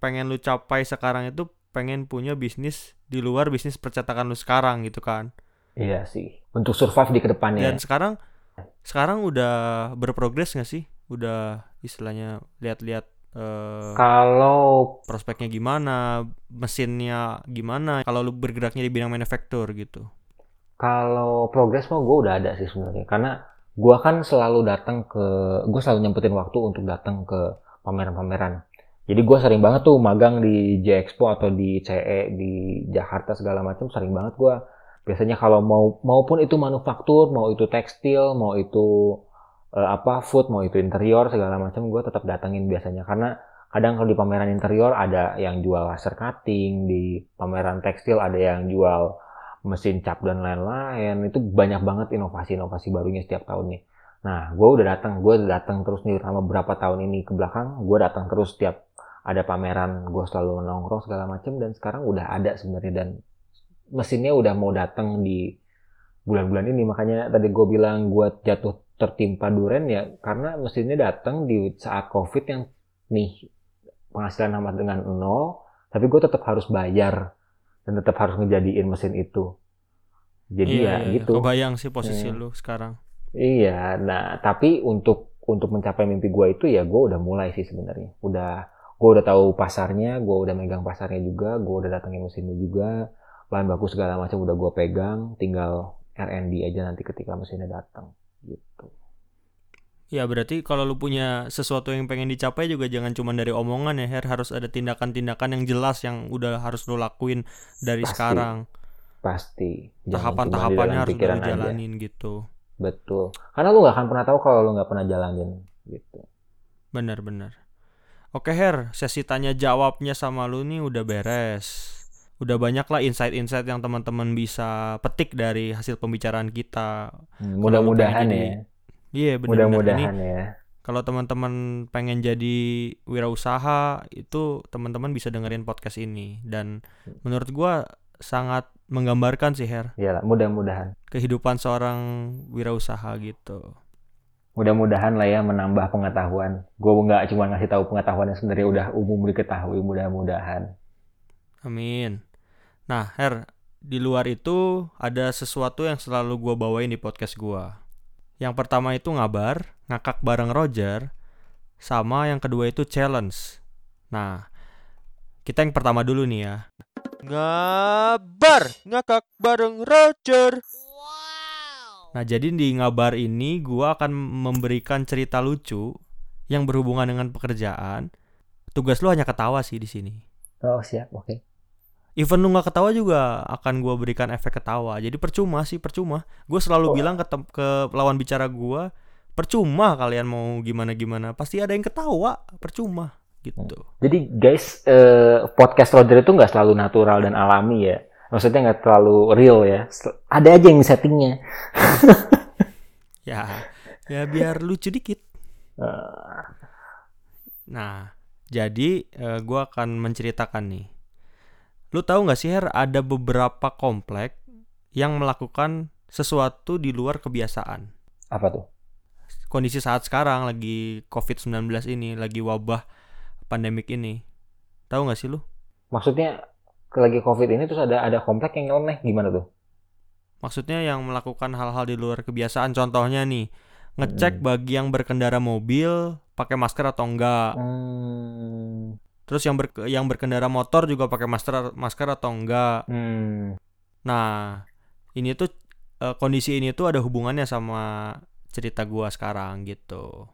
pengen lu capai sekarang itu pengen punya bisnis di luar bisnis percetakan lu sekarang gitu kan. Iya sih. Untuk survive di ke depannya. Dan sekarang sekarang udah berprogres nggak sih? Udah istilahnya lihat-lihat eh, Kalau prospeknya gimana, mesinnya gimana, kalau lu bergeraknya di bidang manufaktur gitu. kalau progres mah gue udah ada sih sebenarnya, karena gue kan selalu datang ke gue selalu nyempetin waktu untuk datang ke pameran-pameran. Jadi gue sering banget tuh magang di J Expo atau di CE di Jakarta segala macam sering banget gue biasanya kalau mau maupun itu manufaktur mau itu tekstil mau itu uh, apa food mau itu interior segala macam gue tetap datengin biasanya. Karena kadang kalau di pameran interior ada yang jual laser cutting di pameran tekstil ada yang jual mesin cap dan lain-lain itu banyak banget inovasi-inovasi barunya setiap tahunnya nah gue udah datang gue datang terus nih selama beberapa tahun ini ke belakang gue datang terus setiap ada pameran gue selalu nongkrong segala macam dan sekarang udah ada sebenarnya dan mesinnya udah mau datang di bulan-bulan ini. Makanya tadi gue bilang gue jatuh tertimpa duren ya karena mesinnya datang di saat covid yang nih penghasilan amat dengan nol tapi gue tetap harus bayar dan tetap harus ngejadiin mesin itu. Jadi iya, ya iya, gitu. Kebayang sih posisi Hmm. lu sekarang. Iya nah tapi untuk untuk mencapai mimpi gue itu ya gue udah mulai sih sebenarnya. Udah gue udah tahu pasarnya gue udah megang pasarnya juga gue udah datengin mesinnya juga. Bahan baku segala macam udah gue pegang tinggal R&D aja nanti ketika mesinnya datang gitu Ya berarti kalau lu punya sesuatu yang pengen dicapai juga jangan cuma dari omongan ya Her. Harus ada tindakan-tindakan yang jelas yang udah harus lu lakuin dari Pasti. sekarang. Pasti. Tahapan-tahapannya harus lu aja. jalanin gitu. Betul. Karena lu nggak akan pernah tahu kalau lu nggak pernah jalanin gitu. Bener-bener Oke Her, sesi tanya jawabnya sama lu nih udah beres. Udah banyak lah insight-insight yang teman-teman bisa petik dari hasil pembicaraan kita. Hmm, mudah-mudahan pengen ya Iya bener-bener. Ini mudah-mudahan ya. kalau teman-teman pengen jadi wirausaha itu teman-teman bisa dengerin podcast ini. Dan menurut gua sangat menggambarkan sih Her. Iyalah, mudah-mudahan. Kehidupan seorang wirausaha gitu. mudah-mudahan lah ya menambah pengetahuan. Gue nggak cuma ngasih tahu pengetahuan yang sebenarnya udah umum diketahui mudah-mudahan. Amin. Nah, Her, di luar itu ada sesuatu yang selalu gua bawain di podcast gua. Yang pertama itu ngabar, ngakak bareng Roger, sama yang kedua itu challenge. Nah, kita yang pertama dulu nih ya. Ngabar ngakak bareng Roger. Nah, jadi di ngabar ini gua akan memberikan cerita lucu yang berhubungan dengan pekerjaan. Tugas lu hanya ketawa sih di sini. oh siap oke Even lu nggak ketawa juga akan gua berikan efek ketawa. Jadi percuma sih, percuma. Gue selalu Oh. bilang ke, ke lawan bicara gua, percuma kalian mau gimana-gimana. Pasti ada yang ketawa, percuma gitu. jadi guys eh, podcast Roger itu nggak selalu natural dan alami ya maksudnya nggak terlalu real ya ada aja yang settingnya *laughs* Ya, ya biar lucu dikit. Eh, Nah, jadi eh, gua akan menceritakan nih. Lu tahu nggak sih Her, ada beberapa komplek yang melakukan sesuatu di luar kebiasaan. apa tuh Kondisi saat sekarang lagi COVID-19 ini, lagi wabah pandemik ini. Tahu nggak sih lu? maksudnya lagi covid ini terus ada ada komplek yang nyeleneh gimana tuh Maksudnya yang melakukan hal-hal di luar kebiasaan. Contohnya nih, ngecek bagi yang berkendara mobil pakai masker atau enggak. hmm, Terus yang ber- yang berkendara motor juga pakai masker masker atau enggak. hmm, Nah, ini tuh eh, kondisi ini tuh ada hubungannya sama cerita gua sekarang gitu.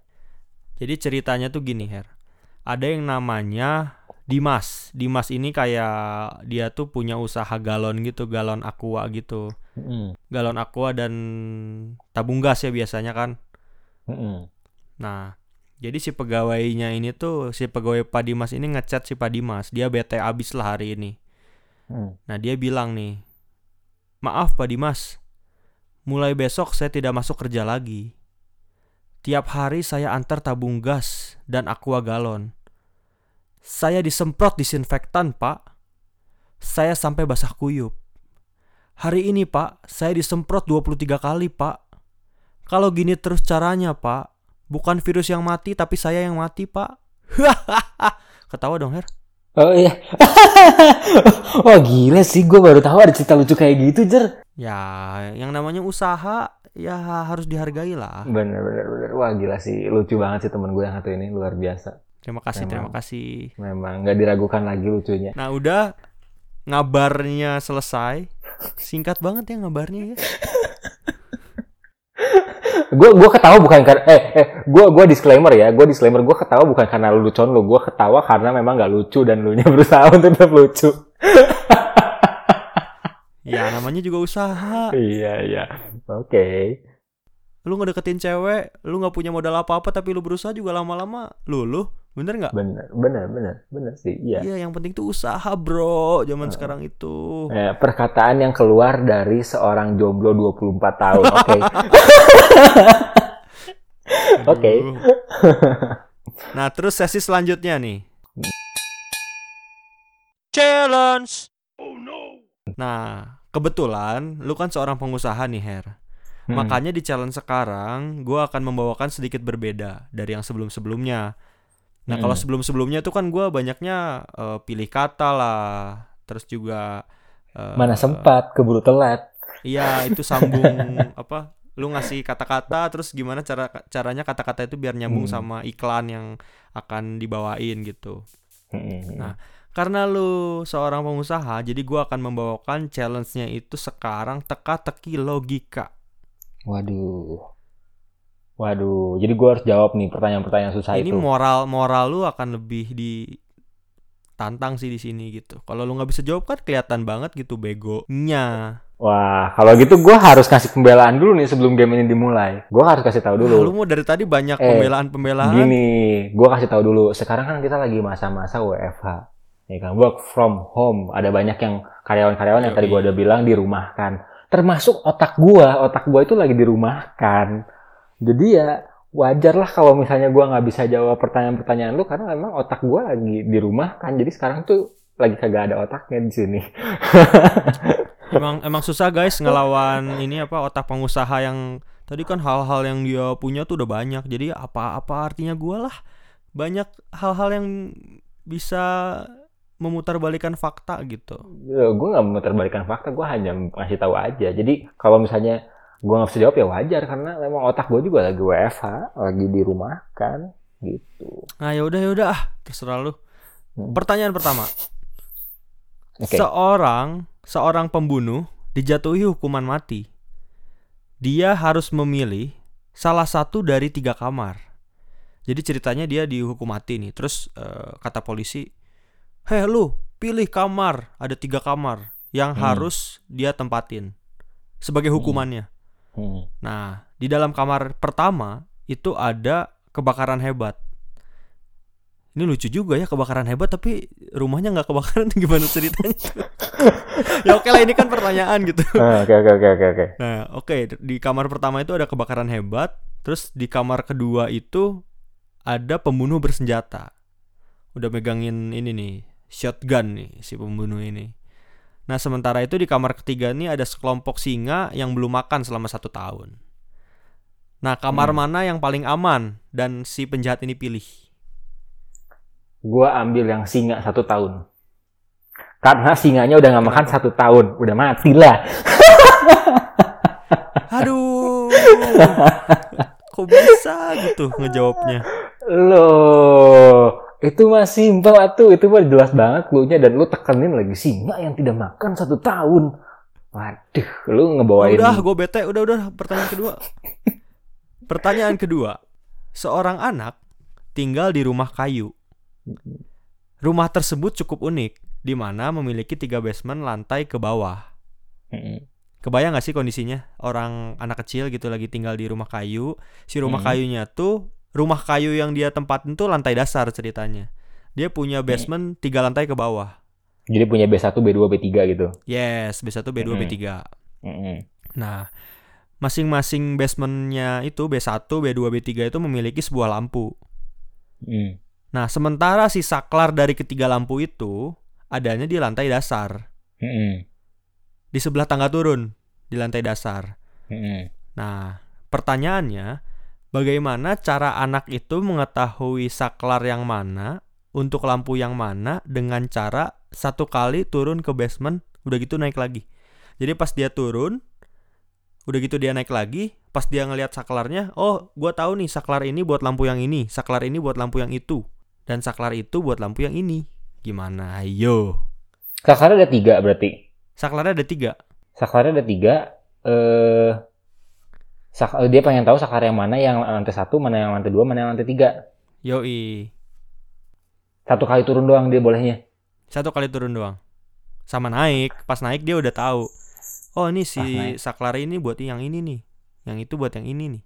Jadi ceritanya tuh gini, Her. Ada yang namanya Dimas. Dimas ini kayak dia tuh punya usaha galon gitu, galon aqua gitu. hmm, Galon aqua dan tabung gas ya biasanya kan. hmm, Nah, jadi si pegawainya ini tuh si pegawai Pak Dimas ini ngechat si Pak Dimas. Dia bete abis lah hari ini. hmm. Nah dia bilang nih, maaf Pak Dimas, mulai besok saya tidak masuk kerja lagi. Tiap hari saya antar tabung gas dan aqua galon. Saya disemprot disinfektan Pak. Saya sampai basah kuyup. Hari ini Pak, saya disemprot 23 kali Pak. Kalau gini terus caranya Pak, bukan virus yang mati tapi saya yang mati Pak. *laughs* Ketawa dong Her. oh iya wah *laughs* gila sih gue baru tahu ada cerita lucu kayak gitu jer Ya, yang namanya usaha ya harus dihargai lah. bener bener bener wah gila sih lucu banget sih temen gue yang satu ini luar biasa Terima kasih, Memang. terima kasih. memang nggak diragukan lagi lucunya Nah, udah ngabarnya selesai. Singkat banget ya ngabarnya ya. *laughs* gue gue ketawa bukan karena eh eh gue gue disclaimer ya gue disclaimer gue ketawa bukan karena lu lucuan lu gue ketawa karena memang gak lucu dan lu nya *laughs* berusaha untuk tetap lucu *laughs* Ya namanya juga usaha. iya iya oke Lu ngedeketin cewek, lu nggak punya modal apa-apa tapi lu berusaha juga lama-lama luluh. Bener nggak? bener bener bener bener sih iya Iya, yang penting tuh usaha, bro. Zaman sekarang itu. Eh, perkataan yang keluar dari seorang jomblo 24 tahun oke *laughs* Oke. Aduh. *laughs* Nah, terus sesi selanjutnya nih. Challenge. Nah, kebetulan lu kan seorang pengusaha nih, Her. Hmm. Makanya di challenge sekarang gue akan membawakan sedikit berbeda dari yang sebelum-sebelumnya. Nah, kalau Hmm. sebelum-sebelumnya tuh kan gue banyaknya eh, pilih kata lah, terus juga eh, mana sempat keburu telat Iya, itu sambung *laughs* apa? Lu ngasih kata-kata terus gimana cara caranya kata-kata itu biar nyambung Hmm. sama iklan yang akan dibawain gitu. Hmm. Nah, Karena lu seorang pengusaha, jadi gua akan membawakan challenge-nya itu sekarang teka-teki logika. Waduh. Waduh, jadi gua harus jawab nih pertanyaan-pertanyaan susah Ini itu. moral moral lu akan lebih ditantang sih di sini gitu. Kalau lu nggak bisa jawab kan kelihatan banget gitu begonya. Wah, kalau gitu gua harus kasih pembelaan dulu nih sebelum game ini dimulai. Gua harus kasih tahu Nah, lu dulu. mau dari tadi banyak Eh, pembelaan-pembelaan. Gini, gua kasih tahu dulu. Sekarang kan kita lagi masa-masa WFH. Ya kan, work from home. Ada banyak yang karyawan-karyawan yang tadi Yoi. udah bilang dirumahkan. Termasuk otak gua, otak gua itu lagi dirumahkan. Jadi ya wajar lah kalau misalnya gua nggak bisa jawab pertanyaan-pertanyaan lu karena memang otak gua lagi dirumahkan. Jadi sekarang tuh lagi kagak ada otaknya di sini. *laughs* Emang emang susah guys ngelawan ini apa otak pengusaha yang tadi kan hal-hal yang dia punya tuh udah banyak. Jadi apa-apa artinya gua lah. Banyak hal-hal yang bisa memutarbalikan fakta gitu. Ya, gue nggak memutarbalikkan fakta, gue hanya ngasih tahu aja. Jadi kalau misalnya gue nggak bisa jawab ya wajar karena memang otak gue juga lagi WFH, lagi dirumahkan gitu. Nah, ya udah ya udah ah, terserah lu. Hmm. Pertanyaan pertama. Oke. Seorang seorang pembunuh dijatuhi hukuman mati. Dia harus memilih salah satu dari tiga kamar. Jadi ceritanya dia dihukum mati nih. Terus eh, kata polisi, "Heh lu, pilih kamar. Ada tiga kamar yang Hmm. harus dia tempatin sebagai hukumannya." Hmm. Nah, di dalam kamar pertama itu ada kebakaran hebat. Ini lucu juga ya kebakaran hebat tapi rumahnya nggak kebakaran *laughs* gimana ceritanya? *laughs* ya oke lah ini kan pertanyaan gitu. Ah, Oke oke oke oke oke. Nah, oke di kamar pertama itu ada kebakaran hebat, terus di kamar kedua itu ada pembunuh bersenjata. Udah megangin ini nih, shotgun nih si pembunuh ini. Nah, sementara itu di kamar ketiga nih ada sekelompok singa yang belum makan selama satu tahun. Nah, kamar Hmm. mana yang paling aman dan si penjahat ini pilih? Gue ambil yang singa satu tahun. Karena singanya udah nggak makan satu tahun, udah mati lah. *laughs* Aduh, kok bisa gitu ngejawabnya? Loh, itu mah simpel atuh, itu mah jelas banget clue-nya dan lu tekenin lagi singa yang tidak makan satu tahun. Waduh, lu ngebawain udah, gue bete. Udah, udah. Pertanyaan kedua. Pertanyaan kedua. Seorang anak tinggal di rumah kayu. Rumah tersebut cukup unik, di mana memiliki tiga basement lantai ke bawah. Kebayang gak sih kondisinya? Orang anak kecil gitu lagi tinggal di rumah kayu. Si rumah Hmm. kayunya tuh, rumah kayu yang dia tempatin tuh lantai dasar ceritanya. Dia punya basement tiga lantai ke bawah. Jadi punya B1, B2, B3 gitu. Yes, B1, B2, Mm-mm. B3. Mm-mm. Nah, masing-masing basementnya itu B1, B2, B3 itu memiliki sebuah lampu. Mm. Nah, sementara si saklar dari ketiga lampu itu adanya di lantai dasar, Mm-mm. di sebelah tangga turun di lantai dasar. Mm-mm. Nah, pertanyaannya, bagaimana cara anak itu mengetahui saklar yang mana untuk lampu yang mana dengan cara satu kali turun ke basement, udah gitu naik lagi. Jadi pas dia turun, udah gitu dia naik lagi, pas dia ngelihat saklarnya, oh, gua tahu nih saklar ini buat lampu yang ini, saklar ini buat lampu yang itu, dan saklar itu buat lampu yang ini. Gimana? Ayo. Saklarnya ada tiga berarti. Saklarnya ada tiga. Saklarnya ada tiga. Eh, sak- dia pengen tahu saklar yang mana yang lantai satu, mana yang lantai dua, mana yang lantai tiga. Yoi. Satu kali turun doang dia bolehnya. Satu kali turun doang. Sama naik. Pas naik dia udah tahu. Oh ini si saklar ini buat yang ini nih. Yang itu buat yang ini nih.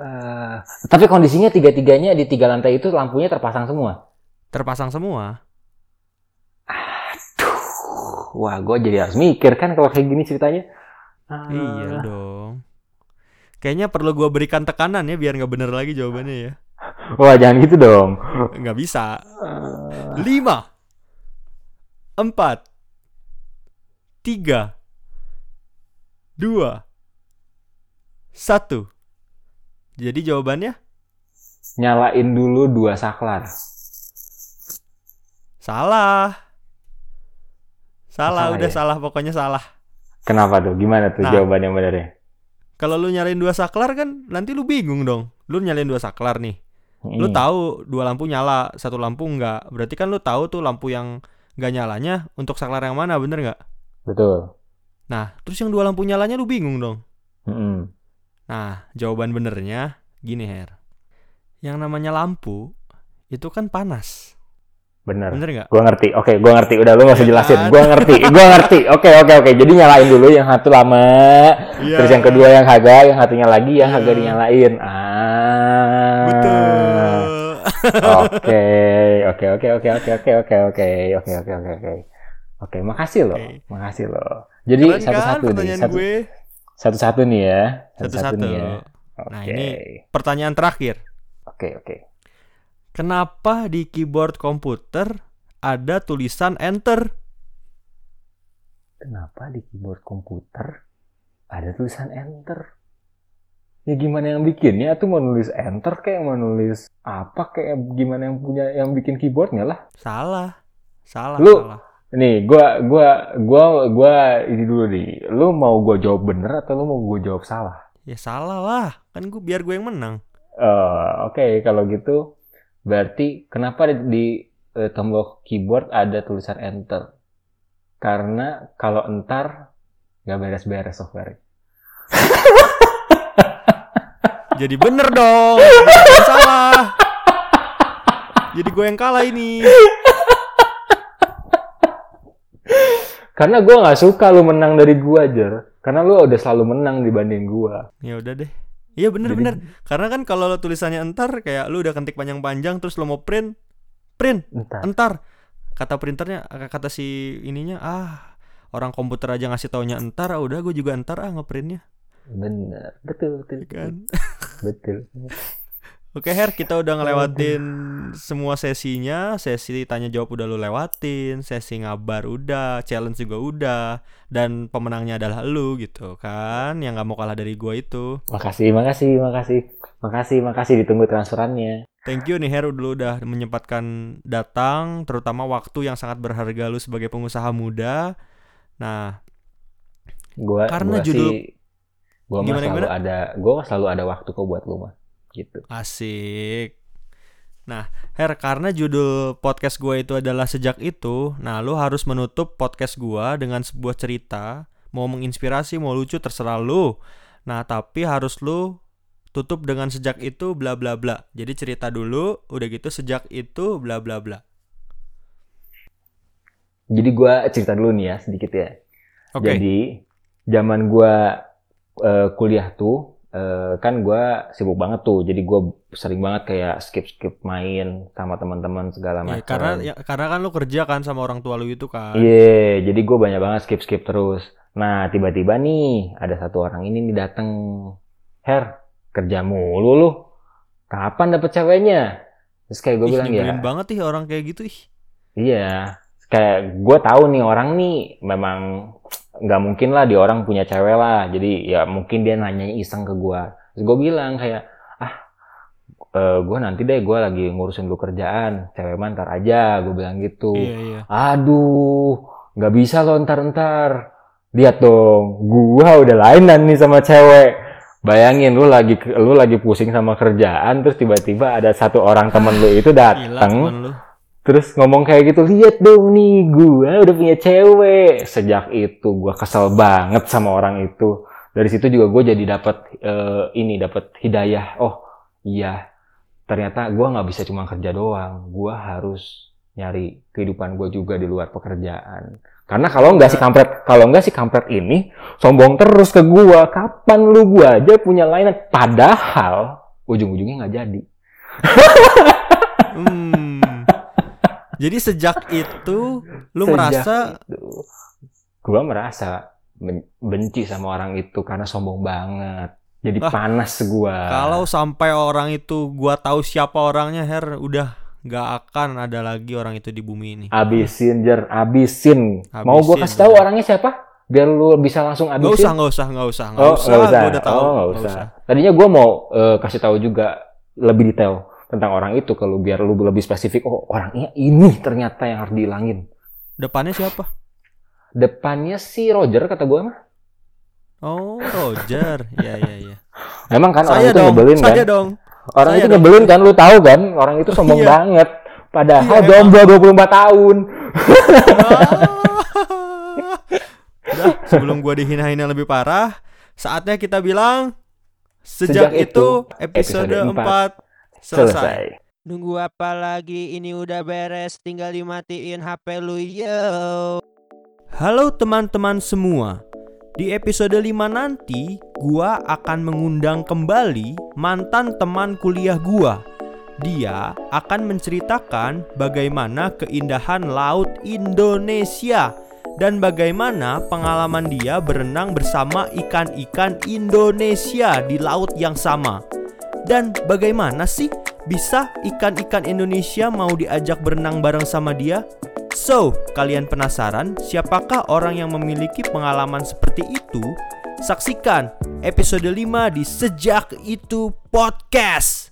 Eh, tapi kondisinya tiga-tiganya di tiga lantai itu lampunya terpasang semua. Terpasang semua. Wah, gue jadi harus mikir kan kalau kayak gini ceritanya. Ah, Iya dong. Kayaknya perlu gua berikan tekanan ya biar nggak bener lagi jawabannya ya. Wah, jangan gitu dong. Nggak bisa. Eh, Lima. Empat. Tiga. Dua. Satu. Jadi jawabannya nyalain dulu dua saklar. salah. Salah, Salah udah ya? salah pokoknya salah. Kenapa tuh? Gimana tuh Nah. jawaban yang benernya? Kalau lu nyalain dua saklar kan nanti lu bingung dong. Lu nyalain dua saklar nih. Lu Hmm. tahu dua lampu nyala, satu lampu enggak. Berarti kan lu tahu tuh lampu yang enggak nyalanya untuk saklar yang mana, bener nggak? Betul. Nah, terus yang dua lampu nyalanya lu bingung dong. Mm-mm. Nah, jawaban benernya gini, Her. Yang namanya lampu itu kan panas. Bener. Bener nggak? Gua ngerti. Oke, gua ngerti. Udah lu gak usah Ya jelasin. kan? Gua ngerti. Gua ngerti. Oke, oke, oke. Jadi nyalain dulu yang satu lama, Iya. terus yang kedua yang kagak, yang satunya lagi yang Iya. kagak dinyalain. Ah. Betul. Oke, oke, oke, oke, oke, oke, oke, oke, oke, oke, oke, oke. Oke, makasih loh, makasih loh. Jadi kan satu-satu nih, satu, gue? satu-satu nih ya, Satu-satu. nih ya. Oke, Nah, ini pertanyaan terakhir. oke, oke. Kenapa di keyboard komputer ada tulisan enter? Kenapa di keyboard komputer ada tulisan enter? Ya gimana yang bikinnya tuh mau nulis enter kayak mau nulis apa kayak gimana yang punya yang bikin keyboardnya lah. Salah. Salah, Lu- salah. Nih, gua gua gua gua ini dulu nih. Lu mau gua jawab bener atau lu mau gua jawab salah? Ya salah lah. Kan gue biar gue yang menang. Eh, Oke, kalau gitu berarti kenapa di, di, eh, tombol keyboard ada tulisan enter? Karena kalau entar nggak beres-beres software. *laughs* Jadi bener dong. Salah. Jadi gue yang kalah ini. Karena gua nggak suka lu menang dari gua aja. Karena lu udah selalu menang dibanding gua. Ya udah deh. Iya bener-bener. Karena kan kalau lo tulisannya entar kayak lu udah ketik panjang-panjang terus lo mau print, print, Entar. entar. Kata printernya, kata si ininya, ah orang komputer aja ngasih taunya entar, ah udah gue juga entar ah ngeprintnya, Bener, betul, betul, ya kan? betul. Oke Her, kita udah ngelewatin semua sesinya. Sesi tanya jawab udah lu lewatin Sesi ngabar udah, challenge juga udah Dan pemenangnya adalah lu gitu kan? Yang gak mau kalah dari gua itu. Makasih, makasih, makasih, makasih, makasih ditunggu transferannya. Thank you nih Her dulu udah menyempatkan datang Terutama waktu yang sangat berharga lu sebagai pengusaha muda. Nah, Gua, Karena gua judul- sih, gua Gimana, selalu gimana? ada, gua selalu ada waktu kok buat lu mah, gitu. asik Nah, Her, karena judul podcast gua itu adalah sejak itu, nah lu harus menutup podcast gua dengan sebuah cerita, mau menginspirasi, mau lucu terserah lu. Nah, tapi harus lu tutup dengan sejak itu bla bla bla. Jadi cerita dulu, udah gitu sejak itu bla bla bla. Jadi gua cerita dulu nih ya sedikit ya. Oke. Jadi zaman gua eh, kuliah tuh eh, kan gua sibuk banget tuh. Jadi gua sering banget kayak skip-skip main sama teman-teman segala Ya, macam. karena ya, karena kan lu kerja kan sama orang tua lu itu kan. Iya, jadi gue banyak banget skip-skip terus. Nah, tiba-tiba nih ada satu orang ini nih dateng. Her, kerja mulu lu. Kapan dapet ceweknya? Terus kayak gue bilang ya, banget ih orang kayak gitu ih. iya. Kayak gue tahu nih orang nih memang nggak mungkin lah dia orang punya cewek lah. Jadi ya mungkin dia nanyanya iseng ke gue. Terus gue bilang kayak, ah, gue nanti deh gue lagi ngurusin dulu kerjaan. Cewek mah ntar aja, gue bilang gitu. Iya, iya. Aduh, nggak bisa loh ntar-ntar. Lihat dong, gua udah lainan nih sama cewek. Bayangin lu lagi lu lagi pusing sama kerjaan terus tiba-tiba ada satu orang temen lu itu datang lu. Terus ngomong kayak gitu, lihat dong nih gue udah punya cewek. Sejak itu gue kesel banget sama orang itu. Dari situ juga gue jadi dapat eh, ini dapat hidayah. Oh iya, ternyata gue nggak bisa cuma kerja doang. Gue harus nyari kehidupan gue juga di luar pekerjaan. Karena kalau nggak si kampret, kalau nggak si kampret ini sombong terus ke gue. Kapan lu gue aja punya layanan? Padahal ujung-ujungnya nggak jadi. Hmm. Jadi sejak itu lu Sejak merasa itu, gua merasa ben- benci sama orang itu karena sombong banget. Jadi Lah, panas gua. kalau sampai orang itu gua tahu siapa orangnya Her udah nggak akan ada lagi orang itu di bumi ini. abisin jer, abisin. Mau gua kasih tahu orangnya siapa? Biar lu bisa langsung abisin. usah, nggak usah, nggak usah, nggak Oh, usah. nggak usah. Gua udah tahu. Oh, nggak usah. Tadinya gua mau eh, kasih tahu juga lebih detail tentang orang itu kalau biar lu lebih spesifik. Oh, orangnya ini ternyata yang harus dihilangin. Depannya siapa? Depannya si Roger kata gua mah. Oh, Roger. Iya, iya, iya. Memang kan orang Saya itu dong, nyebelin kan. saya dong. Orang Saya itu dong. nyebelin kan, lu tahu kan? Orang itu sombong Iya. banget. Padahal Iya, jomblo 24 tahun. Udah, sebelum gua dihina-hina lebih parah, saatnya kita bilang Sejak sejak, itu itu, episode, episode 4 selesai. Selesai. Nunggu apa lagi? Ini udah beres, tinggal dimatiin HP lu yo. Halo teman-teman semua. Di episode 5 nanti, gua akan mengundang kembali mantan teman kuliah gua. Dia akan menceritakan bagaimana keindahan laut Indonesia dan bagaimana pengalaman dia berenang bersama ikan-ikan Indonesia di laut yang sama. Dan bagaimana sih bisa ikan-ikan Indonesia mau diajak berenang bareng sama dia? So, kalian penasaran siapakah orang yang memiliki pengalaman seperti itu? Saksikan episode 5 di Sejak Itu Podcast.